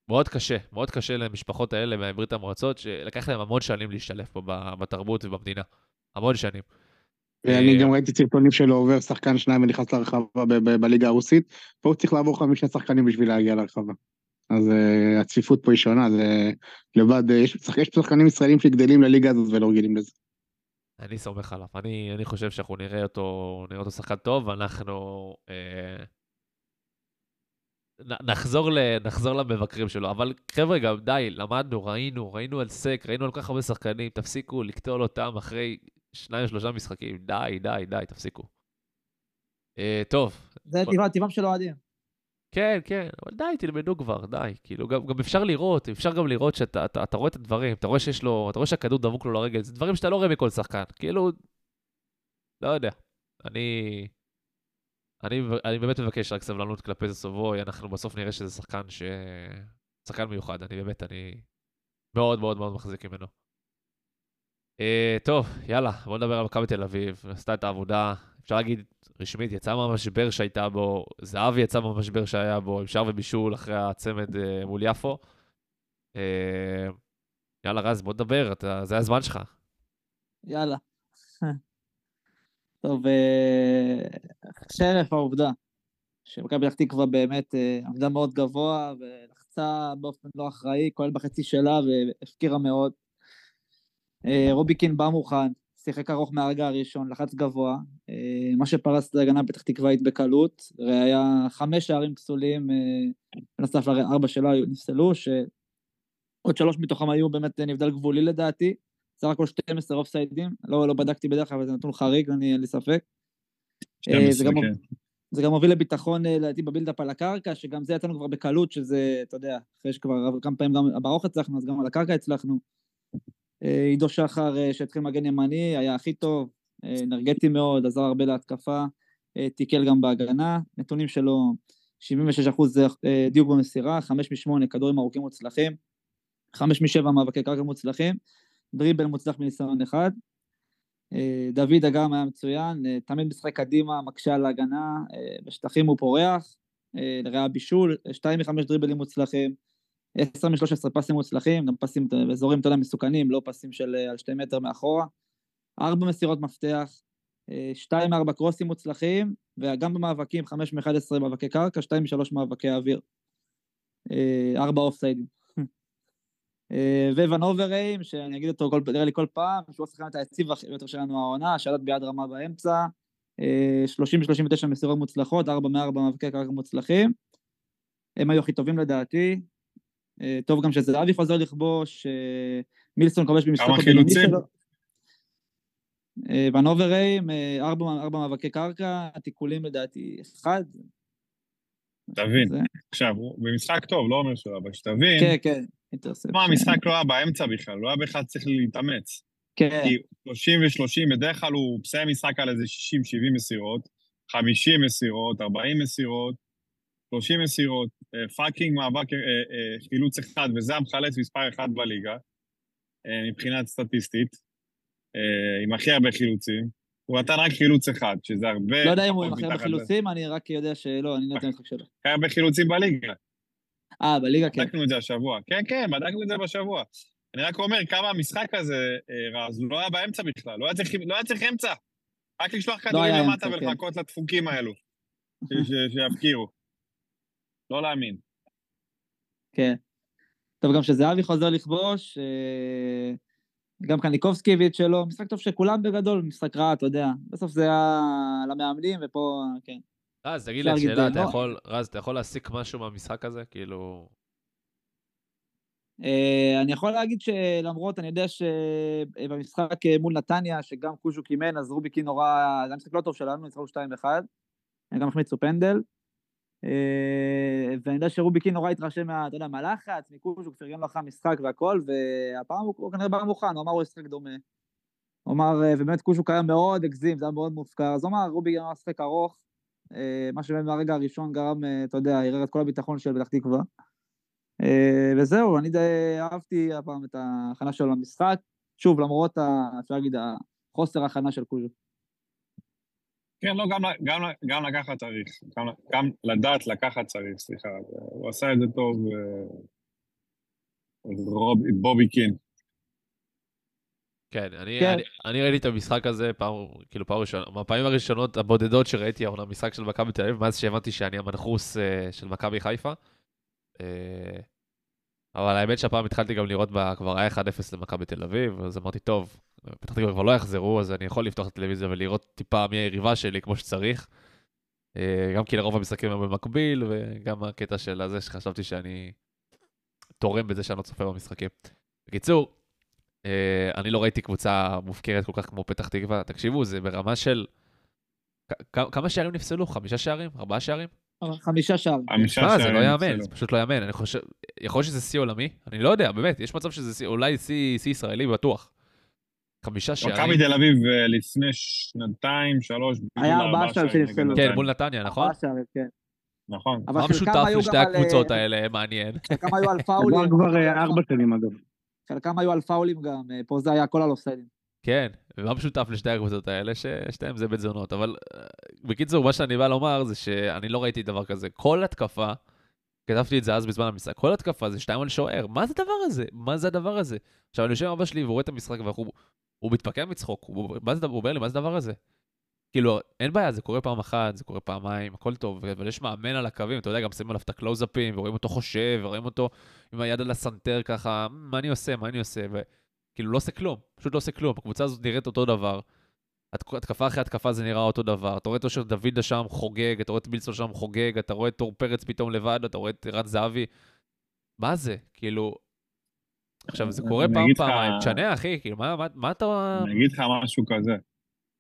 מאוד קשה, מאוד קשה למשפחות האלה מברית המועצות, שלקח להם המון שנים להשתלב פה בתרבות ובמדינה. המון שנים. ואני אה, גם ראיתי סרטונים שלו עובר שחקן שניים ונכנס לרחבה בליגה הרוסית, פה הוא צריך לעבור חמישה שחקנים בשביל להגיע לרחבה. אז uh, הצפיפות פה היא שונה, זה לבד, uh, יש, שח- יש שחקנים ישראלים שגדלים לליגה הזאת ולא רגילים לזה. אני סומך עליו. אני, אני חושב שאנחנו נראה אותו, נראה אותו שחקן טוב, ואנחנו אה, נחזור, ל, נחזור למבקרים שלו. אבל חבר'ה, גם די, למדנו, ראינו, ראינו על סק, ראינו על כל כך הרבה שחקנים, תפסיקו לקטול אותם אחרי שניים, שלושה משחקים. די, די, די, תפסיקו. אה, טוב, זה בוא- טבע- טבעם של אוהדים. כן, כן, אבל די, תלמדו כבר, די. כאילו, גם, גם אפשר לראות, אפשר גם לראות שאתה אתה, אתה רואה את הדברים, אתה רואה שיש לו, אתה רואה שהכדור דבוק לו לרגל, זה דברים שאתה לא רואה מכל שחקן. כאילו, לא יודע. אני... אני, אני באמת מבקש רק סבלנות כלפי זה סובוי, אנחנו בסוף נראה שזה שחקן ש... שחקן מיוחד, אני באמת, אני מאוד מאוד מאוד מחזיק ממנו. Uh, טוב, יאללה, בוא נדבר על מכבי תל אביב, עשתה את העבודה, אפשר להגיד רשמית, יצא מהמשבר שהייתה בו, זהבי יצא מהמשבר שהיה בו, עם שער ובישול אחרי הצמד uh, מול יפו. Uh, יאללה, רז, בוא נדבר, אתה, זה הזמן שלך. יאללה. טוב, חרף העובדה שמכבי פתח תקווה באמת עמדה מאוד גבוה ולחצה באופן לא אחראי, כולל בחצי שלה והפקירה מאוד. רוביקין בא מוכן, שיחק ארוך מהרגע הראשון, לחץ גבוה, אה, מה שפרס את ההגנה פתח תקוואית בקלות, היה חמש שערים פסולים, אה, בנוסף לארבע שלא נפסלו, שעוד שלוש מתוכם היו באמת נבדל גבולי לדעתי, סך הכל 12 offside ים, לא, לא בדקתי בדרך כלל, אבל זה נתון חריג, אני אין לי ספק. 12, אה, זה גם, כן. זה גם מוביל לביטחון, לדעתי, ב build-up על הקרקע, שגם זה יצאנו כבר בקלות, שזה, אתה יודע, אחרי שכבר כמה פעמים גם בארוך הצלחנו, אז גם על הקרקע הצלחנו. אה, עידו שחר אה, שהתחיל מגן ימני, היה הכי טוב, אה, אנרגטי מאוד, עזר הרבה להתקפה, תיקל גם בהגנה, נתונים שלו 76% זה דיוק במסירה, 5 מ-8 כדורים ארוכים מוצלחים, 5 מ-7 מאבקי קרקע מוצלחים, דריבל מוצלח מניסיון אחד. דוד אגם היה מצוין, תמיד משחק קדימה, מקשה על ההגנה, בשטחים הוא פורח, לרעה בישול, 2 מ-5 דריבלים מוצלחים, 10 מ-13 פסים מוצלחים, גם פסים באזורים, אתה יודע, מסוכנים, לא פסים של אה, על שתי מטר מאחורה. ארבע מסירות מפתח, 2 מ-4 קרוסים מוצלחים, וגם במאבקים, 5 מ-11 מאבקי קרקע, 2 מ-3 מאבקי אוויר. 4 offside ים. ואן אובריים, שאני אגיד אותו נראה לי כל פעם, שהוא השחקן את היציב הכי יותר שלנו העונה, שלט ביד רמה באמצע, 30-39 מסירות מוצלחות, 4 מ-4 מאבקי קרקע מוצלחים. הם היו הכי טובים לדעתי, אה, טוב גם שזהבי חוזר לכבוש, אה, מילסון כובש במשחק הבינוני שלו. אה, ואן אובריים, ארבע, ארבע מאבקי קרקע, תיקולים לדעתי אחד. תבין, זה... עכשיו, במשחק טוב, לא אומר שלא, אבל שתבין. כן, כן, אינטרספט. מה, המשחק לא היה באמצע בכלל, לא היה בכלל צריך להתאמץ. כן. כי 30 ו-30, בדרך כלל הוא מסיים משחק על איזה 60-70 מסירות, 50 מסירות, 40 מסירות, 30 מסירות, אה, פאקינג מאבק אה, אה, חילוץ אחד, וזה המחלץ מספר אחד בליגה, מבחינת סטטיסטית, עם הכי הרבה חילוצים. הוא נתן רק חילוץ אחד, שזה הרבה... לא יודע אם הוא עם הכי הרבה חילוצים, אני רק יודע שלא, אני נותן לך שלו. הכי הרבה חילוצים בליגה. אה, בליגה כן. בדקנו את זה השבוע. כן, כן, בדקנו את זה בשבוע. אני רק אומר כמה המשחק הזה, רז, לא היה באמצע בכלל, לא היה צריך, לא היה צריך אמצע. רק לשלוח לא כדורים למטה ולחכות כן. לדפוקים האלו, שיפקיעו. לא להאמין. כן. טוב, גם שזהבי חוזר לכבוש, אה, גם קניקובסקי הביא את שלו, משחק טוב שכולם בגדול, משחק רע, אתה יודע. בסוף זה היה למאמנים, ופה, כן. רז, תגיד לי שאלה, אתה לא. יכול, רז, אתה יכול להסיק משהו מהמשחק הזה? כאילו... Uh, אני יכול להגיד שלמרות, אני יודע שבמשחק מול נתניה, שגם קוז'ו קימן, אז רוביקי נורא, זה היה משחק לא טוב שלנו, ניצחנו 2-1, גם החמיצו פנדל. אה, ואני יודע שרוביקין נורא התרשם מה, אתה יודע, מהלחץ, מקושו, הוא פרגן אחרי המשחק והכל, והפעם הוא כנראה בא מוכן, הוא אמר הוא ישחק דומה. הוא אמר, אה, ובאמת קושו היה מאוד הגזים, זה היה מאוד מופקר, אז הוא אמר, רוביקין אמר לשחק ארוך, אה, מה שבאמת מהרגע הראשון גרם, אתה יודע, ערער את כל הביטחון של פתח תקווה. וזהו, אני די אהבתי הפעם את ההכנה שלו למשחק, שוב, למרות, אפשר להגיד, החוסר הכנה של קוז'ו. כן, לא, גם, גם, גם לקחת צריך, גם, גם לדעת לקחת צריך, סליחה, הוא עשה את זה טוב, אה, רוב, בובי קין. כן, אני, כן. אני, אני ראיתי את המשחק הזה פעם, כאילו פעם ראשונה, מהפעמים הראשונות הבודדות שראיתי העונה משחק של מכבי תל אביב, מאז שהבנתי שאני המנחוס uh, של מכבי חיפה. Uh, אבל האמת שהפעם התחלתי גם לראות בה, כבר היה 1-0 למכבי תל אביב, אז אמרתי, טוב, פתח תקווה כבר לא יחזרו, אז אני יכול לפתוח את הטלוויזיה ולראות טיפה מי היריבה שלי כמו שצריך. אה, גם כי לרוב המשחקים הם במקביל, וגם הקטע של הזה שחשבתי שאני תורם בזה שאני לא צופה במשחקים. בקיצור, אה, אני לא ראיתי קבוצה מופקרת כל כך כמו פתח תקווה. תקשיבו, זה ברמה של... כמה שערים נפסלו? חמישה שערים? ארבעה שערים? חמישה שערים. חמישה מה, זה שערים לא יאמן. זה פשוט לא יאמן. אני חושב, יכול להיות שזה שיא עולמי? אני לא יודע, באמת, יש מצב שזה שיא, אולי שיא ישראלי בטוח. חמישה שערים. מכבי תל אביב אה, לפני שנתיים, שלוש, היה ארבעה שערים שערים שנפסלו. כן. מול נתניה, נכון? ארבעה שערים, כן. נכון. אבל מה משותף לשתי הקבוצות אה, האלה, מעניין. חלקם היו על עבר פאולים. כבר אה, ארבע שנים אגב. חלקם היו על פאולים גם, אה, פה זה היה הכל על אופסיידים. כן, ומה משותף לשתי הקבוצות האלה? ששתיהם זה בית זונות. אבל אה, בקיצור, מה שאני בא לומר זה שאני לא ראיתי דבר כזה. כל התקפה, כתבתי את זה אז בזמן המשחק, כל התקפה זה שתיים על שוער. מה זה הדבר הזה? מה זה הדבר הזה? עכשיו, אני יושב עם אבא שלי והוא רואה את המשחק והוא הוא מתפקע מצחוק. הוא, מה זה, הוא אומר לי, מה זה הדבר הזה? כאילו, אין בעיה, זה קורה פעם אחת, זה קורה פעמיים, הכל טוב, אבל יש מאמן על הקווים, אתה יודע, גם שמים עליו את הקלוזאפים, ורואים אותו חושב, ורואים אותו עם היד על הסנטר ככה, מה אני עושה, מה אני עושה, וכאילו לא עושה כלום, פשוט לא עושה כלום, הקבוצה הזאת נראית אותו דבר, התק- התקפה אחרי התקפה זה נראה אותו דבר, אתה רואה את אושר דוידה שם חוגג, אתה רואה את מילסון שם חוגג, אתה רואה את טור פרץ פתאום לבד, אתה רואה את ערן זהבי, מה זה, כאילו... עכשיו, זה קורה פעם, פעמיים, תשנה, אחי, כאילו, מה, מה, מה אתה... אני אגיד לך משהו כזה.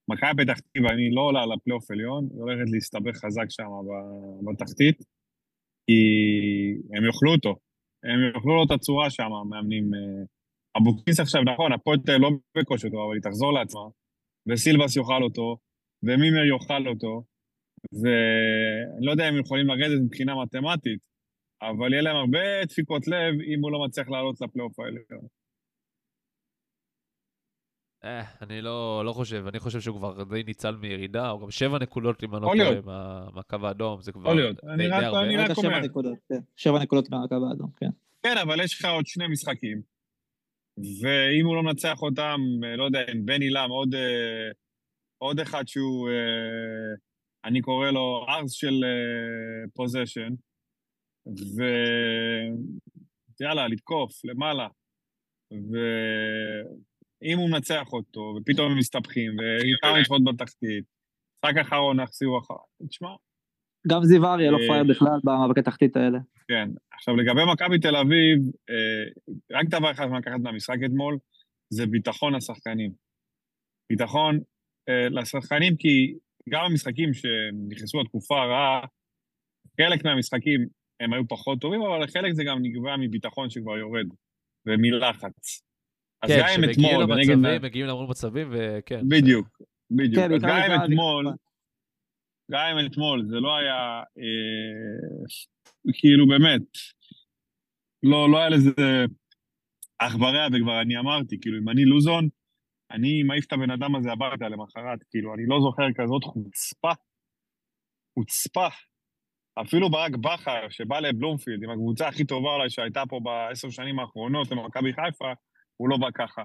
מכבי פתח תקווה, אני לא עולה לפלייאוף עליון, היא הולכת להסתבך חזק שם בתחתית, כי הם יאכלו אותו. הם יאכלו לו את הצורה שם, המאמנים. אבוקסיס עכשיו, נכון, הפועל תל אביב לא בכושר טוב, אבל היא תחזור לעצמה, וסילבס יאכל אותו, ומימר יאכל אותו, ואני לא יודע אם הם יכולים לרדת מבחינה מתמטית, אבל יהיה להם הרבה דפיקות לב אם הוא לא מצליח לעלות לפלייאוף העליון. אה, אני לא, לא חושב, אני חושב שהוא כבר די ניצל מירידה, הוא גם שבע נקודות, אם אני לא טועה, מהקו האדום, זה כבר יכול להיות. די, אני די רק- הרבה. אני רק שבע אומר. נקודות, כן. שבע נקודות מהקו האדום, כן. כן, אבל יש לך עוד שני משחקים, ואם הוא לא מנצח אותם, אה, לא יודע, עם בן עילם, עוד, אה, עוד אחד שהוא, אה, אני קורא לו ארס של פוזיישן, ויאללה, לתקוף למעלה, ואם הוא מנצח אותו, ופתאום הם מסתבכים, וכמה נדחות בתחתית, משחק אחרון יחזירו אחר, תשמע, גם זיו אריה לא פראייר בכלל במאבקי תחתית האלה. כן. עכשיו, לגבי מכבי תל אביב, אה, רק דבר אחד שאני לקחת מהמשחק אתמול, זה ביטחון לשחקנים. ביטחון אה, לשחקנים, כי גם המשחקים שנכנסו לתקופה הרעה, חלק מהמשחקים הם היו פחות טובים, אבל חלק זה גם נקבע מביטחון שכבר יורד, ומלחץ. אז כן, גם אם אתמול, ונגד... למצבים, מגיעים להמון מצבים, וכן. בדיוק, בדיוק. כן, אז גם אם אתמול, גם אם אתמול זה לא היה, אה, כאילו באמת, לא, לא היה לזה אח ורע, וכבר אני אמרתי, כאילו, אם אני לוזון, אני מעיף את הבן אדם הזה הביתה למחרת, כאילו, אני לא זוכר כזאת חוצפה, חוצפה. אפילו ברק בכר, שבא לבלומפילד, עם הקבוצה הכי טובה אולי שהייתה פה בעשר שנים האחרונות, למכבי חיפה, הוא לא בא ככה.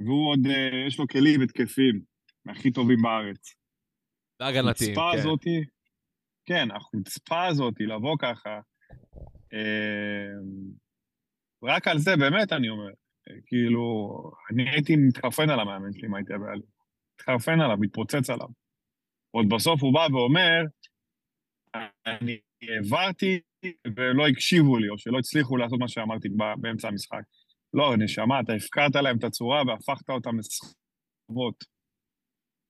והוא עוד, אה, יש לו כלים התקפים, מהכי טובים בארץ. הגנתיים, החוצפה כן. הזאתי, כן, החוצפה הזאתי לבוא ככה, אה, רק על זה באמת אני אומר, כאילו, אני הייתי מתחרפן על המאמן שלי אם הייתי הבעלים. מתחרפן עליו, מתפוצץ עליו. עוד בסוף הוא בא ואומר, אני העברתי ולא הקשיבו לי, או שלא הצליחו לעשות מה שאמרתי באמצע המשחק. לא, נשמה, אתה הפקרת להם את הצורה והפכת אותם לסחובות.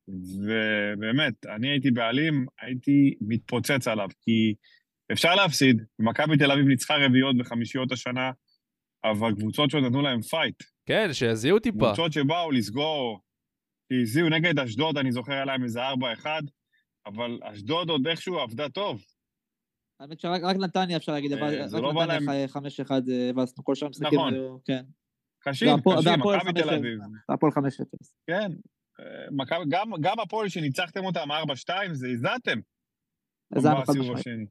ובאמת, אני הייתי בעלים, הייתי מתפוצץ עליו, כי אפשר להפסיד, מכבי תל אביב ניצחה רביעיות וחמישיות השנה, אבל קבוצות שעוד נתנו להם פייט, כן, שיזיעו טיפה. קבוצות שבאו לסגור, שהזיעו נגד אשדוד, אני זוכר עליהם איזה 4-1, אבל אשדוד עוד איכשהו עבדה טוב. האמת שרק רק נתניה אפשר להגיד, אה, אבל זה רק לא בא נתניה להם- ח- חמש אחד אה, הבסנו, כל שאר המשחקים נכון. היו, כן. קשים, קשים, מכבי תל 5-0. אביב. הפועל חמש אפס. כן. גם, גם הפועל שניצחתם אותם 4-2, זה הזעתם. הזענו חד בסיבוב משמעית. השני.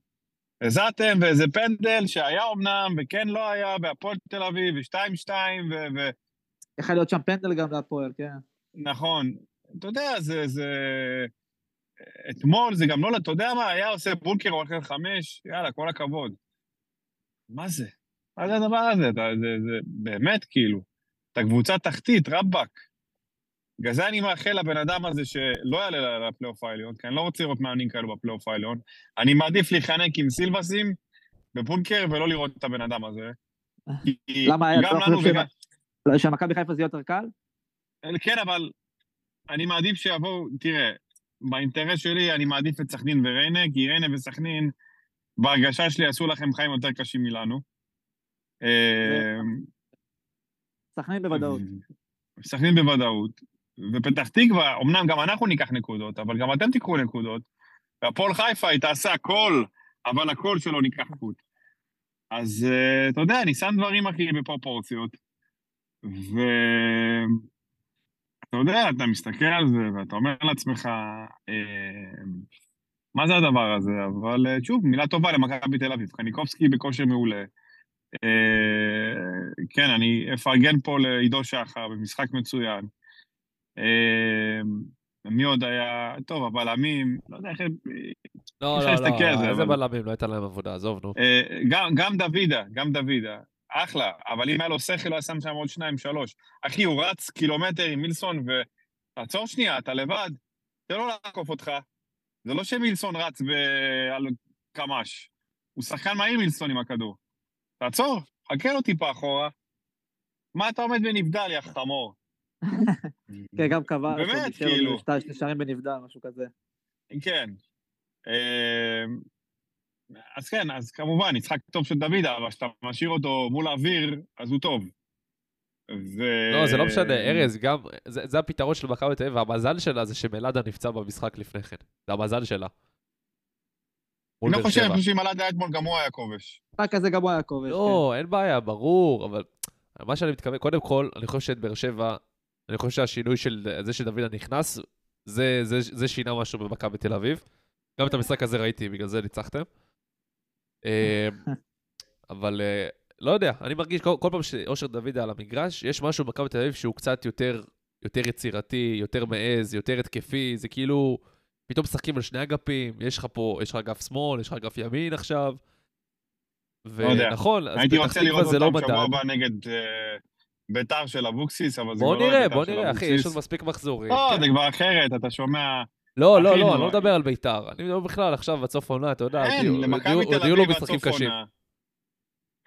הזעתם, ואיזה פנדל שהיה אמנם, וכן לא היה, בהפועל תל אביב, ו-2-2, ו... ו- יכול להיות שם פנדל גם להפועל, כן. נכון. אתה יודע, זה... זה... אתמול זה גם לא, אתה יודע מה, היה עושה בונקר או אחר חמש, יאללה, כל הכבוד. מה זה? מה זה הדבר הזה? אתה, זה, זה באמת, כאילו. אתה קבוצה תחתית, רבאק. בגלל זה אני מאחל לבן אדם הזה שלא יעלה לפלייאוף העליון, כי אני לא רוצה לראות מאמנים כאלו בפלייאוף העליון. אני מעדיף להיחנק עם סילבסים בבונקר ולא לראות את הבן אדם הזה. למה היה? גם לא לנו וגם... אולי שמכבי חיפה זה יותר קל? כן, אבל אני מעדיף שיבואו, תראה, באינטרס שלי אני מעדיף את סכנין וריינה, כי ריינה וסכנין, בהרגשה שלי עשו לכם חיים יותר קשים מלנו. אה, סכנין בוודאות. סכנין בוודאות. ופתח תקווה, אמנם גם אנחנו ניקח נקודות, אבל גם אתם תיקחו נקודות. והפועל חיפה, היא תעשה הכל, אבל הכל שלא ניקח חוט. אז uh, אתה יודע, אני שם דברים אחי בפרופורציות, ואתה יודע, אתה מסתכל על זה ואתה אומר לעצמך, אה, מה זה הדבר הזה? אבל uh, שוב, מילה טובה למכבי תל אביב. קניקובסקי בכושר מעולה. אה, כן, אני אפרגן פה לעידו שחר במשחק מצוין. אה, מי עוד היה? טוב, הבלמים, לא יודע איך... לא, לא, לא, זה, איזה בלמים, לא הייתה להם עבודה, עזוב, נו. אה, גם, גם דוידה, גם דוידה, אחלה, אבל אם היה לו שכל, הוא היה שם שם עוד שניים, שלוש. אחי, הוא רץ קילומטר עם מילסון, ו... תעצור שנייה, אתה לבד, תן לו לעקוף אותך. זה לא שמילסון רץ. על קמ"ש, הוא שחקן מהיר מילסון עם הכדור. תעצור, חכה לו טיפה אחורה. מה אתה עומד ונבדל, יא חמור? כן, גם קבע, באמת, כאילו. שתי שני שערים בנבדל, משהו כזה. כן. אה, אז כן, אז כמובן, משחק טוב של דוידה, אבל כשאתה משאיר אותו מול האוויר, אז הוא טוב. ו... לא, זה לא משנה, ארז, גם, זה זה הפתרון של מכבי תל אביב, והמזל שלה זה שמלאדה נפצע במשחק לפני כן. זה המזל שלה. אני לא חושב. אני חושב שאם היה אתמול גם הוא היה כובש. רק כזה גם הוא היה כובש. לא, אין בעיה, ברור, אבל מה שאני מתכוון, קודם כל, אני חושב שאת באר שבע, אני חושב שהשינוי של זה שדוידה נכנס, זה, זה, זה שינה משהו במכבי תל אביב. גם את המשחק הזה ראיתי, בגלל זה ניצחתם. אה, אבל אה, לא יודע, אני מרגיש כל, כל פעם שאושר דוידה על המגרש, יש משהו במכבי תל אביב שהוא קצת יותר, יותר יצירתי, יותר מעז, יותר התקפי, זה כאילו, פתאום משחקים על שני אגפים, יש לך פה, יש לך אגף שמאל, יש לך אגף ימין עכשיו. לא. ונכון, אז הייתי פתח רוצה תקווה לראות זה לא אותם מדד. שבוע הבא נגד אה, ביתר של אבוקסיס, אבל זה בוא כבר לא נראה, ביתר בוא של נראה, אחי, יש אבוקסיס. עוד מספיק מחזורים. לא, כן. זה כבר אחרת, אתה שומע... לא, לא, לא, אני לא מדבר על ביתר. אני מדבר בכלל עכשיו עד סוף העונה, אתה יודע, הודיעו- תל הודיעו לו משחקים סוף קשים.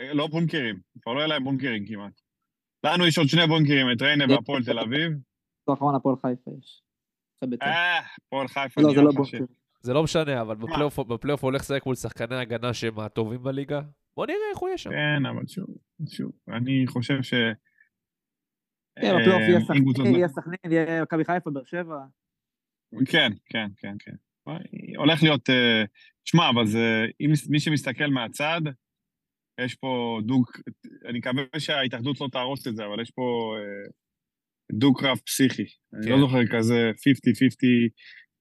אה, לא בונקרים, כבר לא יהיה להם בונקרים כמעט. לנו יש עוד שני בונקרים, את ריינה והפועל תל אביב. בסוף האחרון הפועל חיפה יש. אחרי בית"ר. אה, הפועל חיפה לא, זה נראה לא. זה לא משנה, אבל בפלייאוף בפלייאוף הוא הולך לשחק מול שחקני הגנה שהם הטובים בליגה. בוא נראה איך הוא יהיה שם. כן, אבל שוב, שוב, אני חושב ש... כן, בפלייאוף יהיה אה, סכנין, יהיה סכנין, יהיה מכבי חיפה, באר שבע. כן, כן, כן, כן. הולך להיות... אה, שמע, אבל זה... מי שמסתכל מהצד, יש פה דוג... אני מקווה שההתאחדות לא תהרוס את זה, אבל יש פה אה, דו-קרב פסיכי. אני כן. לא זוכר כזה 50-50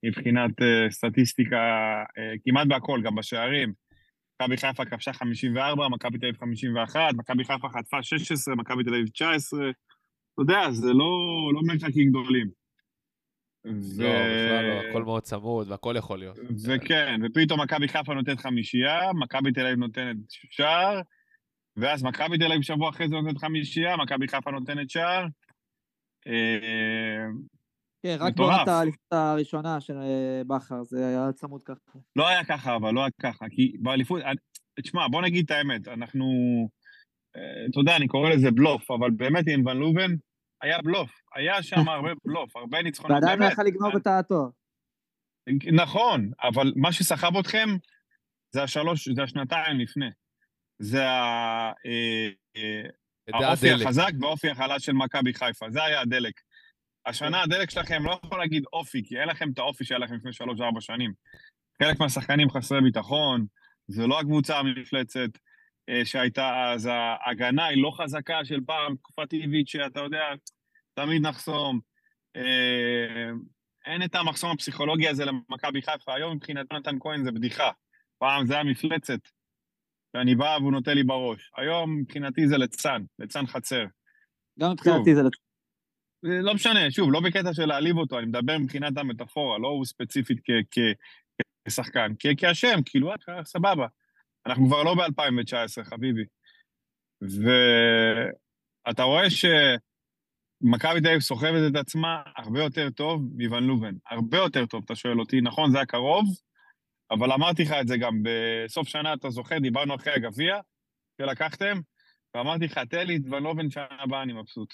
מבחינת סטטיסטיקה, כמעט בהכל, גם בשערים. מכבי חיפה כבשה 54, מכבי תל אביב 51, מכבי חיפה חטפה 16, מכבי תל אביב 19. אתה יודע, זה לא, לא מרחקים גדולים. לא, בכלל לא, הכל מאוד צמוד והכל יכול להיות. וכן, ופתאום מכבי חיפה נותנת חמישייה, מכבי תל אביב נותנת שער, ואז מכבי תל אביב שבוע אחרי זה נותנת חמישייה, מכבי חיפה נותנת שער. אה, כן, רק. בעונת האליפות הראשונה של אה, בכר, זה היה צמוד ככה. לא היה ככה, אבל לא היה ככה, כי באליפות, אני- תשמע, בוא נגיד את האמת, אנחנו, אה, אתה יודע, אני קורא לזה בלוף, אבל באמת עם ון לובן היה בלוף, היה שם הרבה בלוף, הרבה ניצחונות, ועדיין לא. יכל לגנוב את התואר. נכון, אבל מה שסחב אתכם זה השלוש, זה השנתיים לפני. זה ה- אה, אה, האופי. החזק והאופי החלש של מכבי חיפה, זה היה הדלק. השנה הדלק שלכם לא יכול להגיד אופי, כי אין לכם את האופי שהיה לכם לפני שלוש-ארבע שנים. חלק מהשחקנים חסרי ביטחון, זה לא הקבוצה המפלצת אה, שהייתה אז, ההגנה היא לא חזקה של פעם, תקופת איביץ' שאתה יודע, תמיד נחסום. אה, אין את המחסום הפסיכולוגי הזה למכבי חיפה. היום מבחינת נתן כהן זה בדיחה. פעם זה היה מפלצת, ואני בא והוא נוטה לי בראש. היום מבחינתי זה ליצן, ליצן חצר. גם מבחינתי זה... לצ- זה לא משנה, שוב, לא בקטע של להעליב אותו, אני מדבר מבחינת המטאפורה, לא הוא ספציפית כשחקן, כאשם, כאילו, אה, סבבה. אנחנו כבר לא ב-2019, חביבי. ואתה רואה שמכבי תל אביב סוחבת את עצמה הרבה יותר טוב מוון לובן. הרבה יותר טוב, אתה שואל אותי. נכון, זה היה קרוב, אבל אמרתי לך את זה גם בסוף שנה, אתה זוכר, דיברנו אחרי הגביע שלקחתם, ואמרתי לך, תן לי את ון לובן שנה הבאה, אני מבסוט.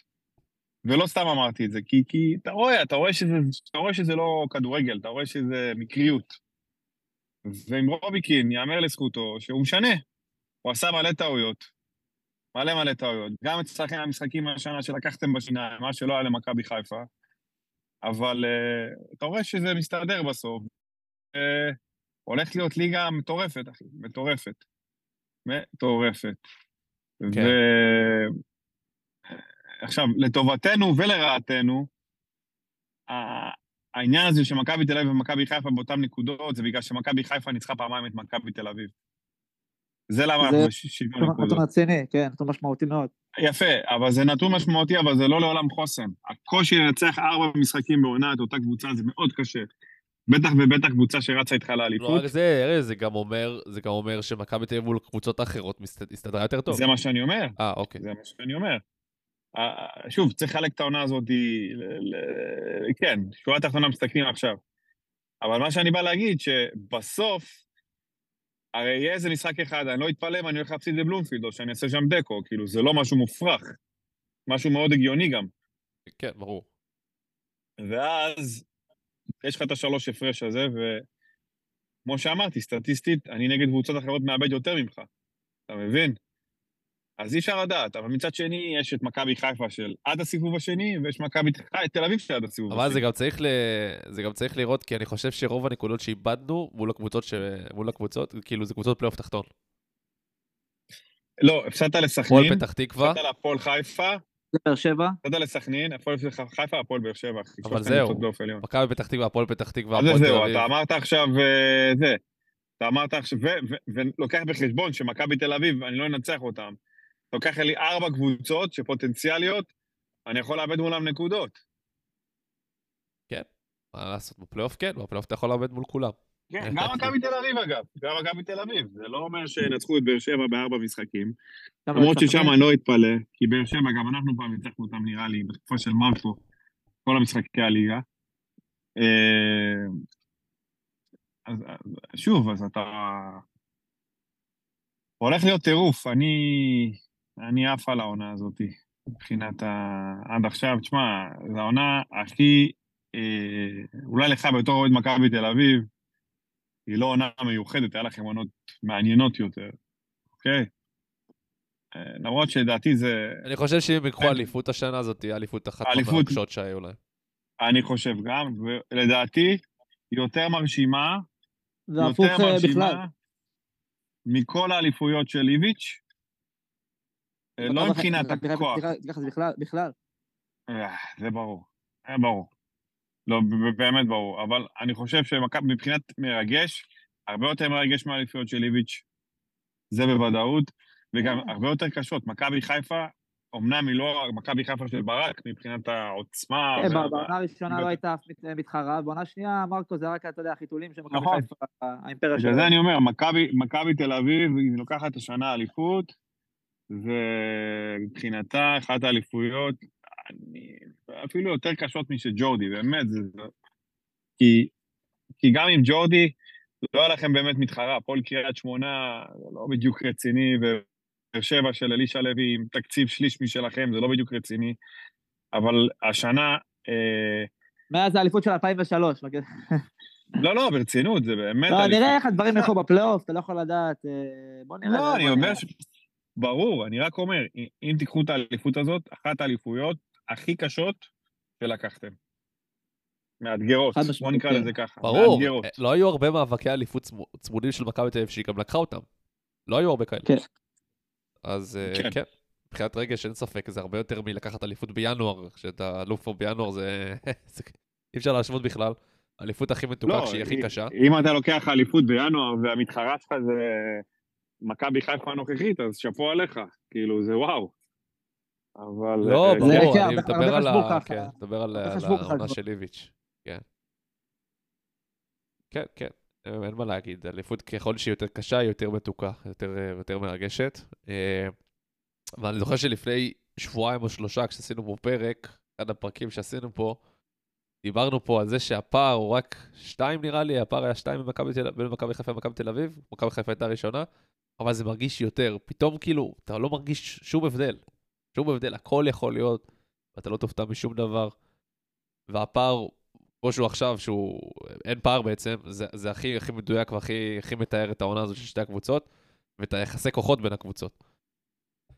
ולא סתם אמרתי את זה, כי, כי אתה רואה, אתה רואה, שזה, אתה רואה שזה לא כדורגל, אתה רואה שזה מקריות. ועם רוביקין, יאמר לזכותו, שהוא משנה. הוא עשה מלא טעויות. מלא מלא טעויות. גם אצלכם המשחקים השנה שלקחתם בשיניים, מה שלא היה למכבי חיפה. אבל uh, אתה רואה שזה מסתדר בסוף. Uh, הולך להיות ליגה מטורפת, אחי, מטורפת. מטורפת. כן. ו... עכשיו, לטובתנו ולרעתנו, העניין הזה שמכבי תל אביב ומכבי חיפה באותן נקודות, זה בגלל שמכבי חיפה ניצחה פעמיים את מכבי תל אביב. זה למה אנחנו בשוויון נקודות. נתון רציני, כן, נתון משמעותי מאוד. יפה, אבל זה נתון משמעותי, אבל זה לא לעולם חוסן. הקושי לנצח ארבע משחקים בעונה את אותה קבוצה זה מאוד קשה. בטח ובטח קבוצה שרצה איתך לאליפות. לא רק זה, ארז, זה גם אומר, זה גם אומר שמכבי תל אביב מול קבוצות אחרות הסתדרה יותר טוב. זה מה שאני אומר. אה, אוקיי. זה מה שאני אומר. שוב, צריך לחלק את העונה הזאת, כן, שורה תחתונה מסתכלים עכשיו. אבל מה שאני בא להגיד, שבסוף, הרי יהיה איזה משחק אחד, אני לא אתפלא אם אני הולך להפסיד לבלומפילד, או שאני אעשה שם דקו, כאילו, זה לא משהו מופרך. משהו מאוד הגיוני גם. כן, ברור. ואז, יש לך את השלוש הפרש הזה, וכמו שאמרתי, סטטיסטית, אני נגד קבוצות אחרות מאבד יותר ממך. אתה מבין? אז אי אפשר לדעת, אבל מצד שני, יש את מכבי חיפה של עד הסיבוב השני, ויש מכבי תל אביב של עד הסיבוב אבל השני. אבל זה גם צריך ל... זה גם צריך לראות, כי אני חושב שרוב הנקודות שאיבדנו מול הקבוצות, ש... מול הקבוצות, כאילו זה קבוצות פלייאוף תחתון. לא, הפסדת לסכנין, הפועל פתח תקווה, הפסדת להפועל חיפה, באר שבע. הפסדת לסכנין, הפועל חיפה, הפועל באר שבע. אבל זהו, מכבי פתח תקווה, הפועל פתח תקווה, הפועל תל אביב. זהו, אתה אמרת עכשיו, אה, זה, אתה אמרת עכשיו, ולוקח בחשבון שמכבי תל אביב, אני לא אנצח אותם. לוקח לי ארבע קבוצות שפוטנציאליות, אני יכול לאבד מולם נקודות. כן, מה לעשות, בפלייאוף כן, בפלייאוף אתה יכול לאבד מול כולם. כן, גם מכבי תל אביב אגב, גם מכבי תל אביב, זה לא אומר שינצחו את באר שבע בארבע משחקים, למרות ששם אני לא אתפלא, כי באר שבע, גם אנחנו פעם ניצחנו אותם נראה לי, בתקופה של מרקו, כל המשחקי הליגה. אה, אז שוב, אז אתה... הולך להיות טירוף, אני... אני עף על העונה הזאת, מבחינת ה... עד עכשיו. תשמע, זו העונה הכי... אה, אולי לך בתור אוהד מכבי תל אביב, היא לא עונה מיוחדת, היה לכם עונות מעניינות יותר, אוקיי? אה, למרות שלדעתי זה... אני חושב שאם ייקחו אליפות השנה, זאת תהיה אליפות אחת מהמרגשות שהיו להם. אני חושב גם, ולדעתי, יותר מרשימה, יותר אה, מרשימה מכל האליפויות של איביץ', לא מבחינת הכוח. תיקח את זה בכלל. אה, זה ברור, זה ברור. לא, באמת ברור, אבל אני חושב שמבחינת מרגש, הרבה יותר מרגש מהאליפויות של איביץ', זה בוודאות, וגם אה. הרבה יותר קשות. מכבי חיפה, אמנם היא לא מכבי חיפה של ברק, מבחינת העוצמה. כן, בעונה הראשונה לא הייתה אף מתחרה, בעונה השנייה, מרקו, זה רק, אתה יודע, החיתולים של מכבי נכון. חיפה, האימפריה שלו. בגלל זה אני אומר, מכבי תל אביב, היא לוקחת השנה אליפות, ומבחינתה אחת האליפויות, אני, אפילו יותר קשות משל ג'ורדי, באמת, זה, זה, כי, כי גם עם ג'ורדי, לא היה לכם באמת מתחרה, הפועל קריית שמונה לא בדיוק רציני, ובאר שבע של אלישע לוי עם תקציב שליש משלכם, זה לא בדיוק רציני, אבל השנה... אה, מאז האליפות של 2003. לא, לא, ברצינות, זה באמת... לא, נראה איך הדברים ילכו בפלייאוף, אתה לא יכול לדעת, אה, בוא נראה. לא, אני אומר ברור, אני רק אומר, אם תיקחו את האליפות הזאת, אחת האליפויות הכי קשות שלקחתם. מאתגרות, בוא נקרא כן. לזה ככה. ברור, מאתגרות. לא היו הרבה מאבקי אליפות צמודים של מכבי תל אביב שהיא גם לקחה אותם. לא היו הרבה כאלה. כן. אז אה, כן. כן. מבחינת רגש אין ספק, זה הרבה יותר מלקחת אליפות בינואר, כשאתה אלוף פה בינואר זה... אי אפשר להשוות בכלל. האליפות הכי מתוקה לא, כשהיא הכי קשה. אם אתה לוקח אליפות בינואר והמתחרה שלך זה מכבי חיפה הנוכחית, אז שאפו עליך, כאילו, זה וואו. אבל... לא, אה, ברור, אני מדבר על ה... כן, מדבר על העונה של איביץ', כן. כן, כן, אין מה להגיד, אליפות ככל שהיא יותר קשה, היא יותר מתוקה, יותר, אה, יותר מרגשת. אה, ואני זוכר שלפני שבועיים או שלושה, כשעשינו פה פרק, אחד הפרקים שעשינו פה, דיברנו פה על זה שהפער הוא רק שתיים נראה לי, הפער היה שתיים בין מכבי חיפה למכבי תל אביב, מכבי חיפה הייתה ראשונה, אבל זה מרגיש יותר. פתאום כאילו, אתה לא מרגיש שום הבדל. שום הבדל, הכל יכול להיות. ואתה לא תופתע משום דבר. והפער, כמו שהוא עכשיו, שהוא, אין פער בעצם, זה, זה הכי, הכי מדויק והכי הכי מתאר את העונה הזאת של שתי הקבוצות, ואת היחסי כוחות בין הקבוצות.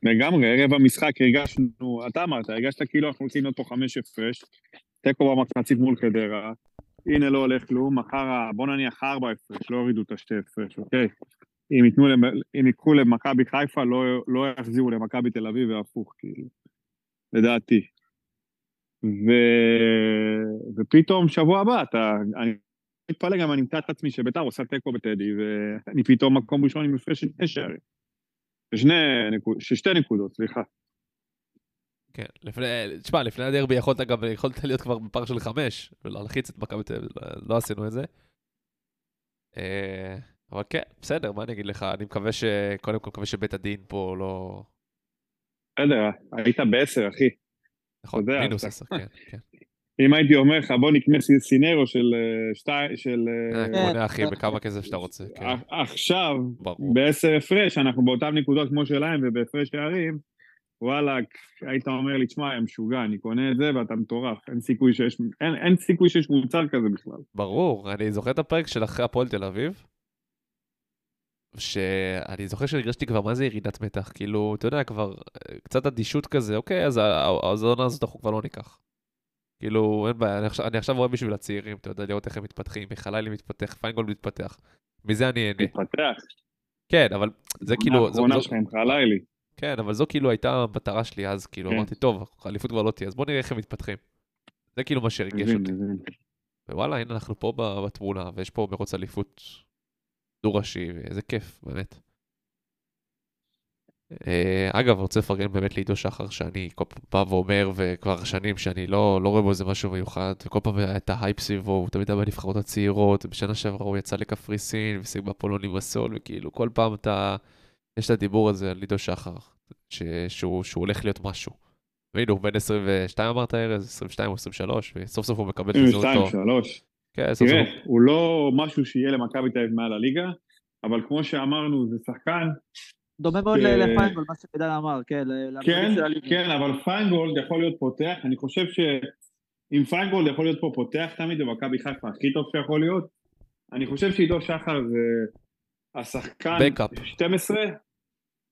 לגמרי, ערב המשחק הרגשנו, אתה אמרת, הרגשת כאילו אנחנו רוצים להיות פה חמש הפרש, תיקו במחצית מול חדרה, הנה לא הולך כלום, מחר, בוא נניח ארבע הפרש, לא הורידו את השתי הפרש, אוקיי? אם, יתנו, אם יקחו למכבי חיפה, לא, לא יחזירו למכבי תל אביב והפוך, כאילו, לדעתי. ו... ופתאום שבוע הבא, אתה, אני מתפלא גם, אני אמצא את עצמי שביתר עושה תיקו בטדי, ואני פתאום מקום ראשון עם הפרש שני שערים. ששני נקוד, ששתי נקודות, סליחה. כן, לפני, תשמע, לפני הדרבי יכולת גם, יכולת להיות כבר בפער של חמש, ולהלחיץ את מכבי תל אביב, לא עשינו את זה. אה, אבל כן, בסדר, מה אני אגיד לך, אני מקווה ש... קודם כל מקווה שבית הדין פה לא... בסדר, היית בעשר, אחי. נכון, מינוס עשר, כן, כן. אם הייתי אומר לך, בוא נקנה סינרו של אה, שתיים, של... קונה אה, אחי בכמה כסף שאתה רוצה. כן. עכשיו, בעשר הפרש, אנחנו באותן נקודות כמו שלהם ובהפרש שערים, וואלה, היית אומר לי, תשמע, יא משוגע, אני קונה את זה ואתה מטורף, אין סיכוי שיש, אין, אין סיכוי שיש מוצר כזה בכלל. ברור, אני זוכר את הפרק של אחרי הפועל תל אביב, שאני זוכר שהרגשתי כבר מה זה ירידת מתח, כאילו, אתה יודע, כבר אה, קצת אדישות כזה, אוקיי, אז הזונה הזאת אנחנו כבר לא ניקח. כאילו, אין בעיה, אני עכשיו, אני עכשיו רואה בשביל הצעירים, אתה יודע, לראות איך הם מתפתחים, מיכאלי מתפתח, פיינגולד מתפתח, מזה אני אהנה. מתפתח. כן, אבל זה כאילו... האחרונה שלך עם חלילי. כן, אבל זו כאילו הייתה המטרה שלי אז, כאילו, כן. אמרתי, טוב, האליפות כבר לא תהיה, אז בוא נראה איך הם מתפתחים. זה כאילו מה שהרגש אותי. ווואלה, הנה אנחנו פה בתמונה, ויש פה מרוץ אליפות דו-ראשי, ואיזה כיף, באמת. אה, אגב, רוצה לפרגן באמת לעידו שחר, שאני כל פעם בא ואומר, וכבר שנים שאני לא, לא רואה בו איזה משהו מיוחד, וכל פעם היה את ההייפ סביבו, הוא תמיד היה בנבחרות הצעירות, בשנה שעברה הוא יצא לקפריסין, ושיחק בפולוני בסול, וכאילו כל פעם אתה, יש את הדיבור הזה על עידו שחר, ש... שהוא, שהוא הולך להיות משהו. והנה, הוא בן 22 אמרת ארז, 22 או 23, וסוף סוף הוא מקבל את הזהות 22, 3. כן, תראה. הוא לא משהו שיהיה למכבי תל אביב מעל הליגה, אבל כמו שאמרנו, זה שחקן דומה מאוד לפיינגולד, מה שכדאי אמר, כן. כן, כן, אבל פיינגולד יכול להיות פותח, אני חושב שאם פיינגולד יכול להיות פה פותח תמיד, במכבי חיפה הכי טוב שיכול להיות, אני חושב שעידו שחר זה השחקן 12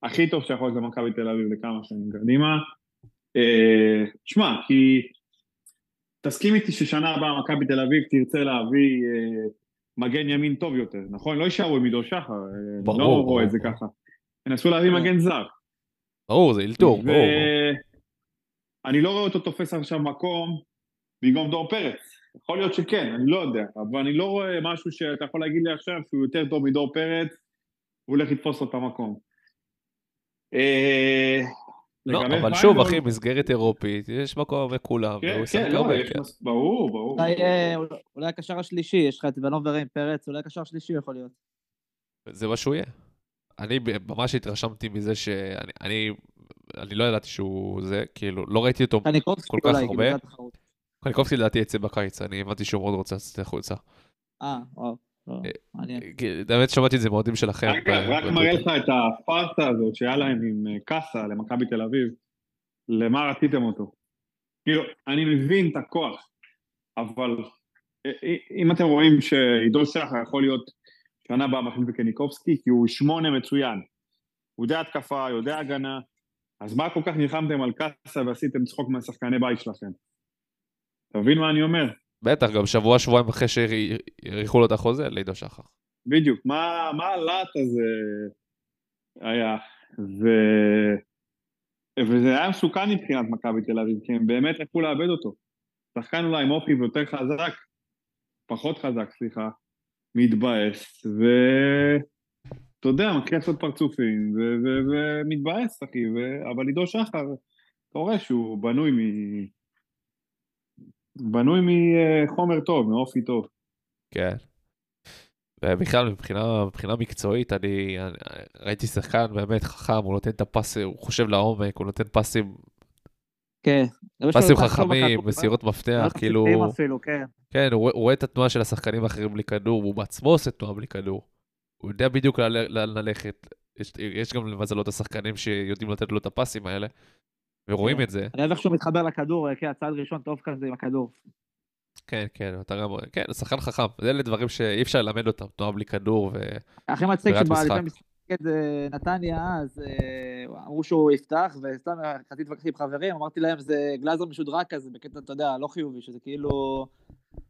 הכי טוב שיכול להיות במכבי תל אביב לכמה שנים קדימה. אה, שמע, כי תסכים איתי ששנה הבאה מכבי תל אביב תרצה להביא אה, מגן ימין טוב יותר, נכון? לא יישארו עם עידו שחר, אה, ברור, לא רואה את זה ככה. ינסו להביא כן. מגן זר. ברור, זה אילתור, ו... ברור. אני לא רואה אותו תופס עכשיו מקום במקום דור פרץ. יכול להיות שכן, אני לא יודע, אבל אני לא רואה משהו שאתה יכול להגיד לי עכשיו שהוא יותר טוב מדור פרץ, הוא הולך לתפוס לו את המקום. לא, אבל שוב, אחי, מסגרת אירופית, יש מקום לכולם, כן, כן, לא, ברור, ברור. אה, אולי הקשר השלישי, יש לך את ונובר עם פרץ, אולי הקשר השלישי יכול להיות. זה מה שהוא יהיה. אני ממש התרשמתי מזה שאני אני, אני לא ידעתי שהוא זה, כאילו, לא ראיתי אותו כל כך הרבה. קניקובסקי לדעתי יצא בקיץ, אני הבנתי שהוא מאוד רוצה לצאת החוצה. אה, וואו. לא, אה, מעניין. באמת שמעתי את זה מאוהדים שלכם. רק מראה לך את הפארסה הזאת שהיה להם עם אה, קאסה למכבי תל אביב, למה רציתם אותו? כאילו, אני מבין את הכוח, אבל אה, אם אתם רואים שעידו שחר יכול להיות שנה הבאה מחליף בקניקובסקי, כי הוא שמונה מצוין. הוא יודע התקפה, יודע הגנה, אז מה כל כך נלחמתם על קאסה ועשיתם צחוק מהשחקני בית שלכם? אתה מבין מה אני אומר? בטח, גם שבוע, שבועיים אחרי שהאריכו לו את החוזה, לידו שחר. בדיוק, מה, הלהט הזה היה? ו... וזה היה מסוכן מבחינת מכבי תל אביב, כי הם באמת לקחו לאבד אותו. שחקן אולי עם אופי ויותר חזק, פחות חזק, סליחה, מתבאס, ואתה יודע, מתחיל לעשות פרצופים, ומתבאס, אחי, ו... אבל עידו שחר, אתה רואה שהוא בנוי מ... בנוי מחומר טוב, מאופי טוב. כן. ובכלל, מבחינה, מבחינה מקצועית, אני, אני ראיתי שחקן באמת חכם, הוא נותן את הפסים, הוא חושב לעומק, הוא נותן פסים כן. פסים חכמים, מסירות מפתח, כאילו... אפילו, כן. כן, הוא, הוא רואה את התנועה של השחקנים האחרים בלי כדור, הוא בעצמו עושה תנועה בלי כדור. הוא יודע בדיוק לאן ללכת. יש, יש גם למזלו את השחקנים שיודעים לתת לו את הפסים האלה. ורואים כן. את זה. אני אוהב איך שהוא מתחבר לכדור, כן, הצעד ראשון טוב כזה עם הכדור. כן, כן, אתה גם... כן, הוא שחקן חכם. זה אלה דברים שאי אפשר ללמד אותם, תנועה בלי כדור, ו... הכי מצחיק שבלפני משחק. נגד אה, נתניה, אז אה, אמרו שהוא יפתח, וסתם רציתי להתווכח עם חברים, אמרתי להם זה גלאזר משודרג כזה, בקטע, אתה יודע, לא חיובי, שזה כאילו...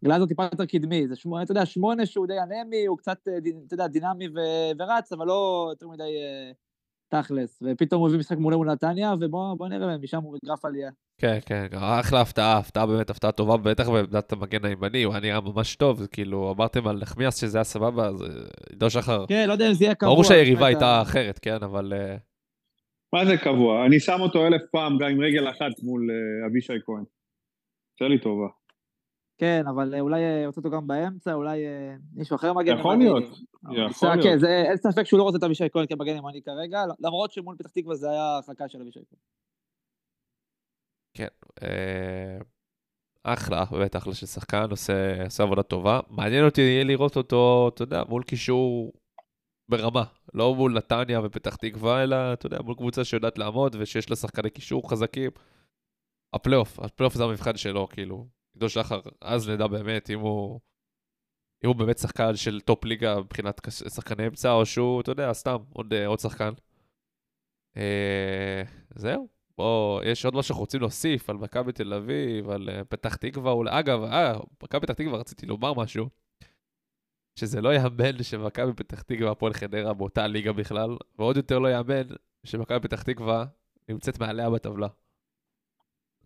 גלאזר טיפה יותר קדמי, זה שמונה, אתה יודע, שמונה שהוא די אנמי, הוא קצת, אה, אתה יודע, דינמי ורץ, אבל לא יותר מדי אה, תכלס, ופתאום הוא הביא משחק מעולה מול נתניה, ובוא נראה, משם הוא בגרף עלייה. כן, כן, אחלה הפתעה, הפתעה באמת, הפתעה טובה, בטח בעמדת המגן הימני, הוא היה נראה ממש טוב, כאילו, אמרתם על נחמיאס שזה היה סבבה, אז אה, עידו שחר, כן, לא יודע אם זה יהיה קבוע. ברור שהיריבה הייתה אחרת, כן, אבל אה, מה זה קבוע? אני שם אותו אלף פעם גם עם רגל אחת מול אה, אבישי כהן. עושה לי טובה. כן, אבל אולי רוצה אותו גם באמצע, אולי מישהו אחר מגן יכול. להיות, יכול להיות. כן, זה- אין ספק שהוא לא רוצה את אבישי כהן כמגן ימני כרגע, למרות שמול פתח תקווה זה היה הרחקה של אבישי כהן. אה, אחלה, באמת אחלה של שחקן, עושה, עושה עבודה טובה. מעניין אותי יהיה לראות אותו, אתה יודע, מול קישור ברמה, לא מול נתניה ופתח תקווה, אלא, אתה יודע, מול קבוצה שיודעת לעמוד ושיש לה שחקני קישור חזקים. הפלייאוף, הפלייאוף זה המבחן שלו, כאילו. עידו שחר, אז נדע באמת אם הוא... אם הוא באמת שחקן של top ליגה מבחינת שחקני אמצע, או שהוא, אתה יודע, סתם, עוד, אה, עוד שחקן. אה, זהו. בוא, יש עוד משהו שאנחנו רוצים להוסיף על מכבי תל אביב, על אה, פתח תקווה, אולי, אגב, אה, מכבי פתח תקווה רציתי לומר משהו, שזה לא יאמן שמכבי פתח תקווה הפועל חדרה באותה ליגה בכלל, ועוד יותר לא יאמן שמכבי פתח תקווה נמצאת מעליה בטבלה.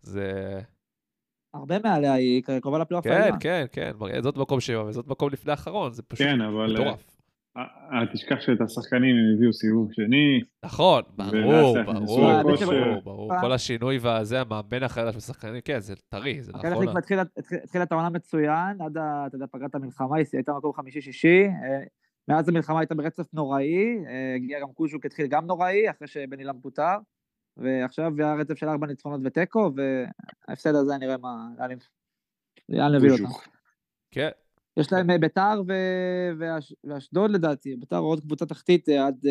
זה... הרבה מעליה, היא קרובה לפלייאוף כן, העליון. כן, כן, מראה, זאת מקום שבע וזאת מקום לפני האחרון, זה פשוט כן, אבל... אה, מטורף. אה, אל תשכח שאת השחקנים הם הביאו סיבוב שני. נכון, ברור, ברור. ברור, כל השינוי והזה, המאמן החדש בשחקנים, כן, זה טרי, זה מכבי נכון. חיפה התחילה- את העונה מצוין, עד אתה יודע, פגרת המלחמה, היא הייתה מקום חמישי-שישי. אה, מאז המלחמה הייתה ברצף נוראי, אה, הגיע גם קוז'וק, התחיל גם נוראי, אחרי שבן אילם פוטר, ועכשיו היה רצף של ארבע ניצחונות ותיקו, וההפסד הזה נראה מה, לאן נביא אותם. כן, יש להם אה, ביתר ו- ואש- ואשדוד לדעתי, ביתר עוד קבוצה תחתית אה, עד...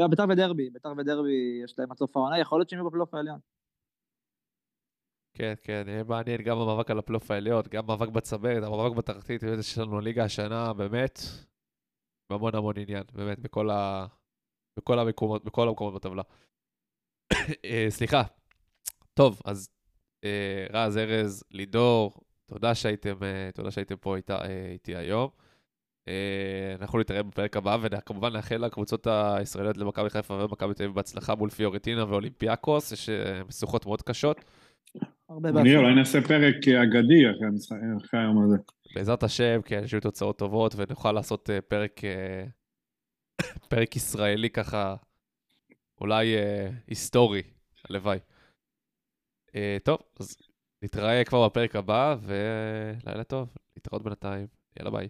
אה, ביתר ודרבי, ביתר ודרבי יש להם עד סוף העונה, יכול להיות שהם יהיו בפלייאוף העליון. כן, כן, יהיה מעניין גם המאבק על הפלייאוף העליון, גם מאבק בצמרת, המאבק בתחתית, באמת יש לנו ליגה השנה, באמת, בהמון המון עניין, באמת, בכל, ה... בכל המקומות, בכל המקומות בטבלה. אה, סליחה. טוב, אז אה, רז, ארז, לידור, תודה שהייתם, אה, תודה שהייתם פה איתה, אה, איתי היום. אה, אנחנו נתראה בפרק הבא, וכמובן נאחל לקבוצות הישראליות למכבי חיפה ומכבי תל אביב בהצלחה מול פיורטינה ואולימפיאקוס, יש אה, משוכות מאוד קשות. אני. אולי נעשה פרק אגדי אחרי היום הזה. בעזרת השם, כן, שיהיו תוצאות טובות, ונוכל לעשות פרק, פרק ישראלי ככה, אולי אה, היסטורי, הלוואי. אה, טוב, אז נתראה כבר בפרק הבא, ולילה טוב, להתראות בינתיים, יאללה ביי.